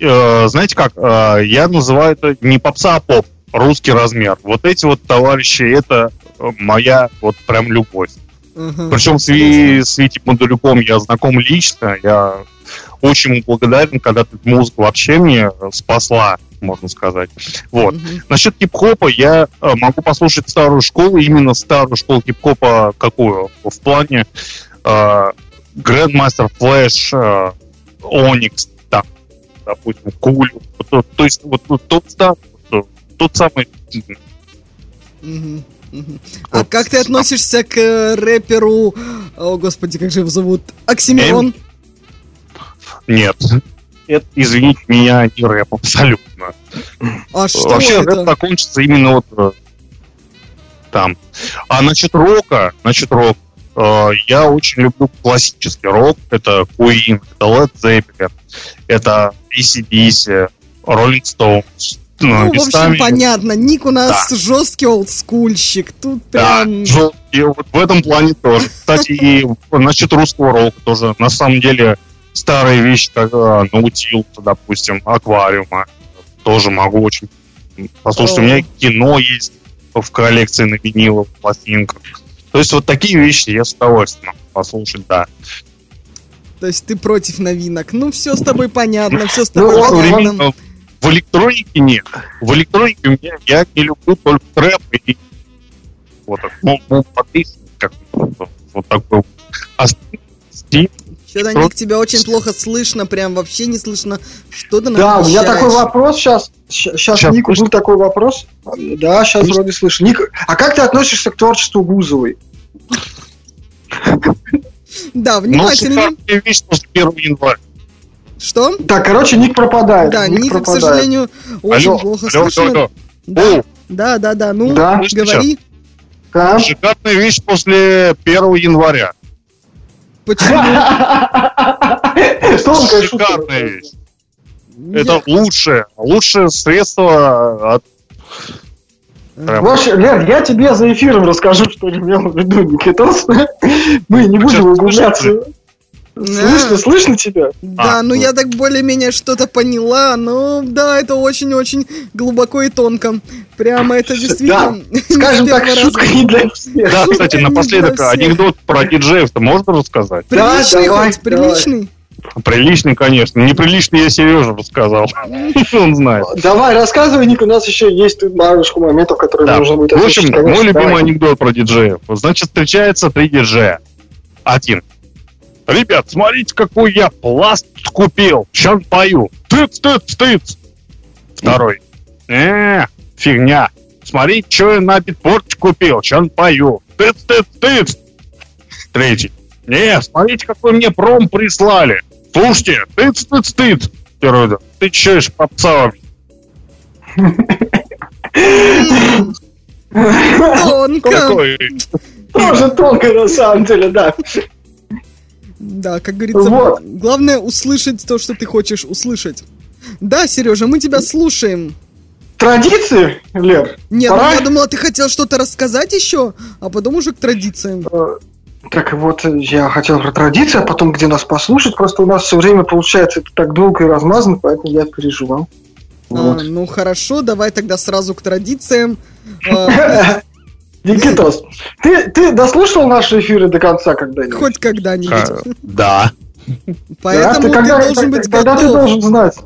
э, знаете как, э, я называю это не попса, а поп. Русский размер. Вот эти вот товарищи, это э, моя вот прям любовь. Ага. Причем с, Ви- с Витей Бондарюком я знаком лично. Я очень ему благодарен, когда эта музыка вообще мне спасла, можно сказать. Вот. Мгм. Насчет хип-хопа я э, могу послушать старую школу, именно старую школу хип-хопа какую? В плане э, Grandmaster Flash, э, Onyx, допустим, Кулю. То- то есть вот, вот тот, вот, тот самый Мгм. Мгм. А как ты относишься к э, рэперу, о господи, как же его зовут, Оксимирон? Нет. Это, извините меня, не рэп абсолютно. А что Вообще это? рэп закончится именно вот э, там. А насчет рока, насчет рок, э, я очень люблю классический рок. Это Queen, это Led Zeppelin, это ACDC, Rolling Stones. Ну, в общем, местами- понятно, Ник у нас жесткий олдскульщик. Тут Да, прям... жёсткий. Вот в этом плане тоже. Кстати, и насчет русского рока тоже. На самом деле, старые вещи, как Наутилус, допустим, Аквариума, тоже могу очень послушать. У меня кино есть в коллекции на виниловых пластинках. То есть вот такие вещи я с удовольствием послушать, да. То есть ты против новинок. Ну, все с тобой понятно, все с Ну, тобой ладно, понятно. В электронике нет. В электронике у меня я не люблю только трэп и вот так, ну, ну, как вот, такой. А Что-то, Ник, тебя очень плохо слышно, прям вообще не слышно, что ты Да, у меня такой вопрос сейчас. Сейчас Щас Нику слышно? был такой вопрос. Да, сейчас вроде слышу. Ник, а как ты относишься к творчеству Бузовой? Да, Ну, внимательно. вещь после 1 января. Что? Так, короче, Ник пропадает. Да, Ник Ника, к сожалению, очень Алло, плохо алло, слышно. алло, алло. Да, О, да, да, да, ну, Да. Говори, Да. шикарная вещь после 1 января. почему? Шикарная вещь. Это лучшее, лучшее средство от Прям. В общем, Лен, я тебе за эфиром расскажу, что имел в виду Никитос. Мы не будем углубляться. Слышно, слышно тебя? Да, А, ну ну. я так более-менее что-то поняла, но да, это очень-очень глубоко и тонко. Прямо это действительно... с Скажем так, шутка не для всех. Да, кстати, напоследок анекдот про диджеев-то можно рассказать? Приличный давай, хоть, приличный? Приличный, конечно. Неприличный я Сереже рассказал. Он знает. Давай, рассказывай, Ник, у нас еще есть тут парочку моментов, которые Да. нужно будет В общем, озвучить, мой любимый Давай. анекдот про диджеев. Значит, встречаются три диджея. Один. Ребят, смотрите, какой я пласт купил. Сейчас пою. Тыц, тыц, тыц. Второй. Э, фигня. Смотрите, что я на битпорте купил. Сейчас пою. Тыц, тыц, тыц. Третий. Не, смотрите, какой мне пром прислали. Слушайте, тыц, тыц, тыц. Первый. Ты че, ж попса Тонко. Тоже тонко, на самом деле, да. Да, как говорится, Вот. главное услышать то, что ты хочешь услышать. Да, Сережа, мы тебя слушаем. Традиции, Лер? Нет, пора? ну я думала, ты хотел что-то рассказать еще, а потом уже к традициям. Так вот, я хотел про традиции, а потом где нас послушать. Просто у нас все время получается это так долго и размазано, поэтому я переживал. А, Вот. ну хорошо, давай тогда сразу к традициям. А, Никитос, ты, ты дослушал наши эфиры до конца когда-нибудь? хоть когда-нибудь. А, Да. Поэтому ты, когда- должен быть тогда ты готов. должен знать.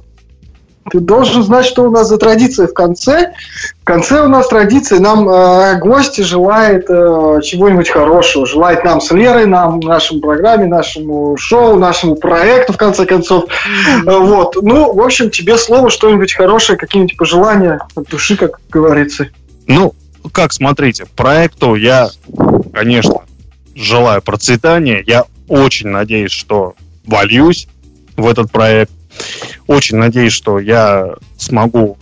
Ты должен знать, что у нас за традиция в конце. В конце у нас традиция. Нам э, гости желает э, чего-нибудь хорошего. Желает нам с Лерой, нам, нашей программе, нашему шоу, нашему проекту, в конце концов. Э, Вот. Ну, в общем, тебе слово что-нибудь хорошее, какие-нибудь пожелания от души, как говорится. Ну, как смотрите, проекту я, конечно, желаю процветания. Я очень надеюсь, что вольюсь в этот проект. Очень надеюсь, что я смогу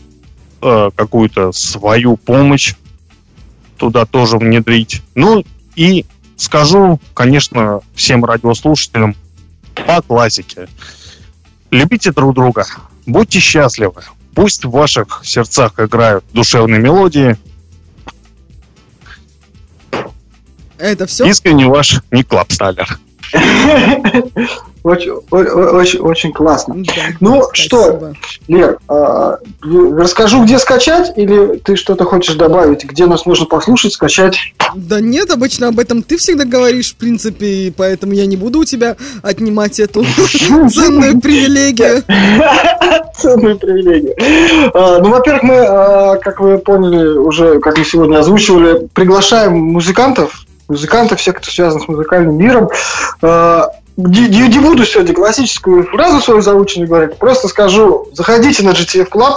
э, какую-то свою помощь туда тоже внедрить. Ну и скажу, конечно, всем радиослушателям по классике. Любите друг друга, будьте счастливы. Пусть в ваших сердцах играют душевные мелодии. Это все? Искренне ваш Ник Клапсталер. Очень, очень, очень классно. Ну, что, Лер, а, расскажу, где скачать, или ты что-то хочешь добавить, где нас можно послушать, скачать? Да нет, обычно об этом ты всегда говоришь, в принципе, и поэтому я не буду у тебя отнимать эту ценную привилегию. Ценную привилегию. А, Ну, во-первых, мы, а, как вы поняли, уже, как мы сегодня озвучивали, приглашаем музыкантов, музыкантов, всех, кто связан с музыкальным миром. Не буду сегодня классическую фразу свою заученную говорить, просто скажу, заходите на GTF Club,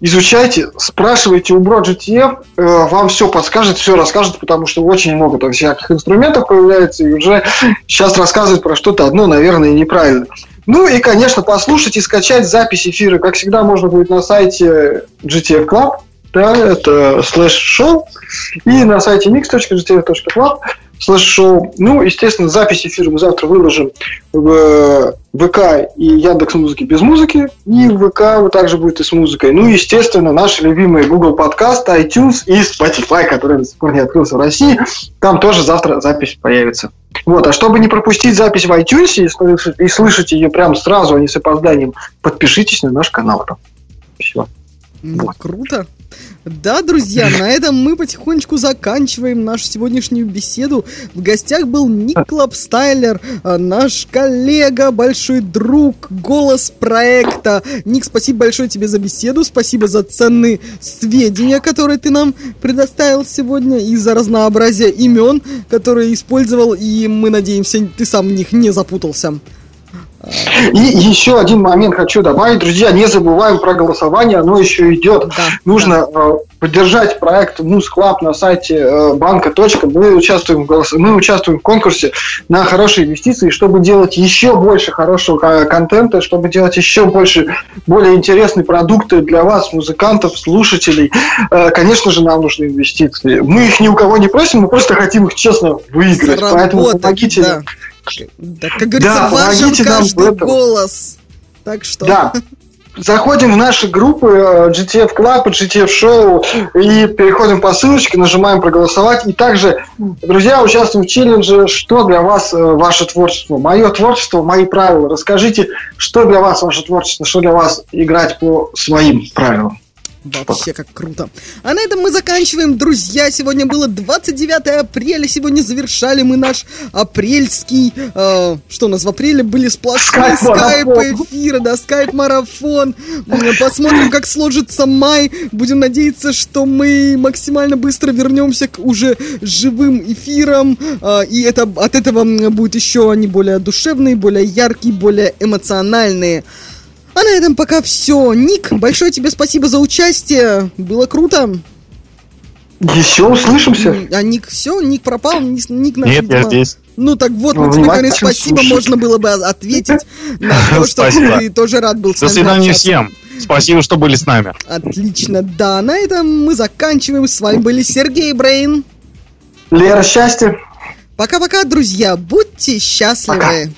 изучайте, спрашивайте у Бро GTF, э, вам все подскажет, все расскажет, потому что очень много там всяких инструментов появляется, и уже сейчас рассказывать про что-то одно, наверное, неправильно. Ну и, конечно, послушать и скачать запись эфира, как всегда, можно будет на сайте GTF Club, да, это слэш шоу, и на сайте mix.gtf.club слэш шоу. Ну, естественно, запись эфира мы завтра выложим в ВК и Яндекс Музыки без музыки, и в ВК вот также будет и с музыкой. Ну, естественно, наши любимые Google Podcasts, iTunes и Spotify, который до сих пор не открылся в России, там тоже завтра запись появится. Вот, а чтобы не пропустить запись в iTunes и слышать, и слышать ее прям сразу, а не с опозданием, подпишитесь на наш канал. Все. Ну, круто. Да, друзья, на этом мы потихонечку заканчиваем нашу сегодняшнюю беседу. В гостях был Ник Клапстайлер, а, наш коллега, большой друг, голос проекта. Ник, спасибо большое тебе за беседу, спасибо за ценные сведения, которые ты нам предоставил сегодня, и за разнообразие имен, которые использовал, и мы надеемся, ты сам в них не запутался. И еще один момент хочу добавить. Друзья, не забываем про голосование, оно еще идет. Да, Нужно э, поддержать проект Муз Клаб на сайте э, банка. Мы участвуем, в голос... мы участвуем в конкурсе на хорошие инвестиции, чтобы делать еще больше хорошего ко- контента, чтобы делать еще больше, более интересные продукты для вас, музыкантов, слушателей. Э, конечно же, нам нужны инвестиции. Мы их ни у кого не просим, мы просто хотим их честно выиграть. Поэтому помогите да. Да, как говорится, Да, важен каждый голос. Так что... Да. заходим в наши группы э, GTF Club GTF Show и переходим по ссылочке, нажимаем проголосовать. И также, друзья, участвуем в челлендже «Что для вас э, ваше творчество?» Мое творчество, мои правила. Расскажите, что для вас ваше творчество, что для вас играть по своим правилам. Вообще как круто. А на этом мы заканчиваем, друзья. Сегодня было 29 апреля. Сегодня завершали мы наш апрельский... э, что у нас в апреле были сплошные эфира, да, скайп-марафон. Посмотрим, как сложится май. Будем надеяться, что мы максимально быстро вернемся к уже живым эфирам. Э, и это, от этого будет еще они более душевные, более яркие, более эмоциональные. А на этом пока все. Ник, большое тебе спасибо за участие. Было круто. Еще услышимся. А Ник все, Ник пропал, Ник, Ник наш, Нет, я видимо- здесь. Ну так вот, Ну, мы тебе внимательно спасибо, слушай. можно было бы ответить на то, что Спасибо. ты тоже рад был с До нами свидания общаться. всем. Спасибо, что были с нами. Отлично, да, на этом мы заканчиваем. С вами были Сергей Брейн. Лера, счастья. Пока-пока, друзья, будьте счастливы.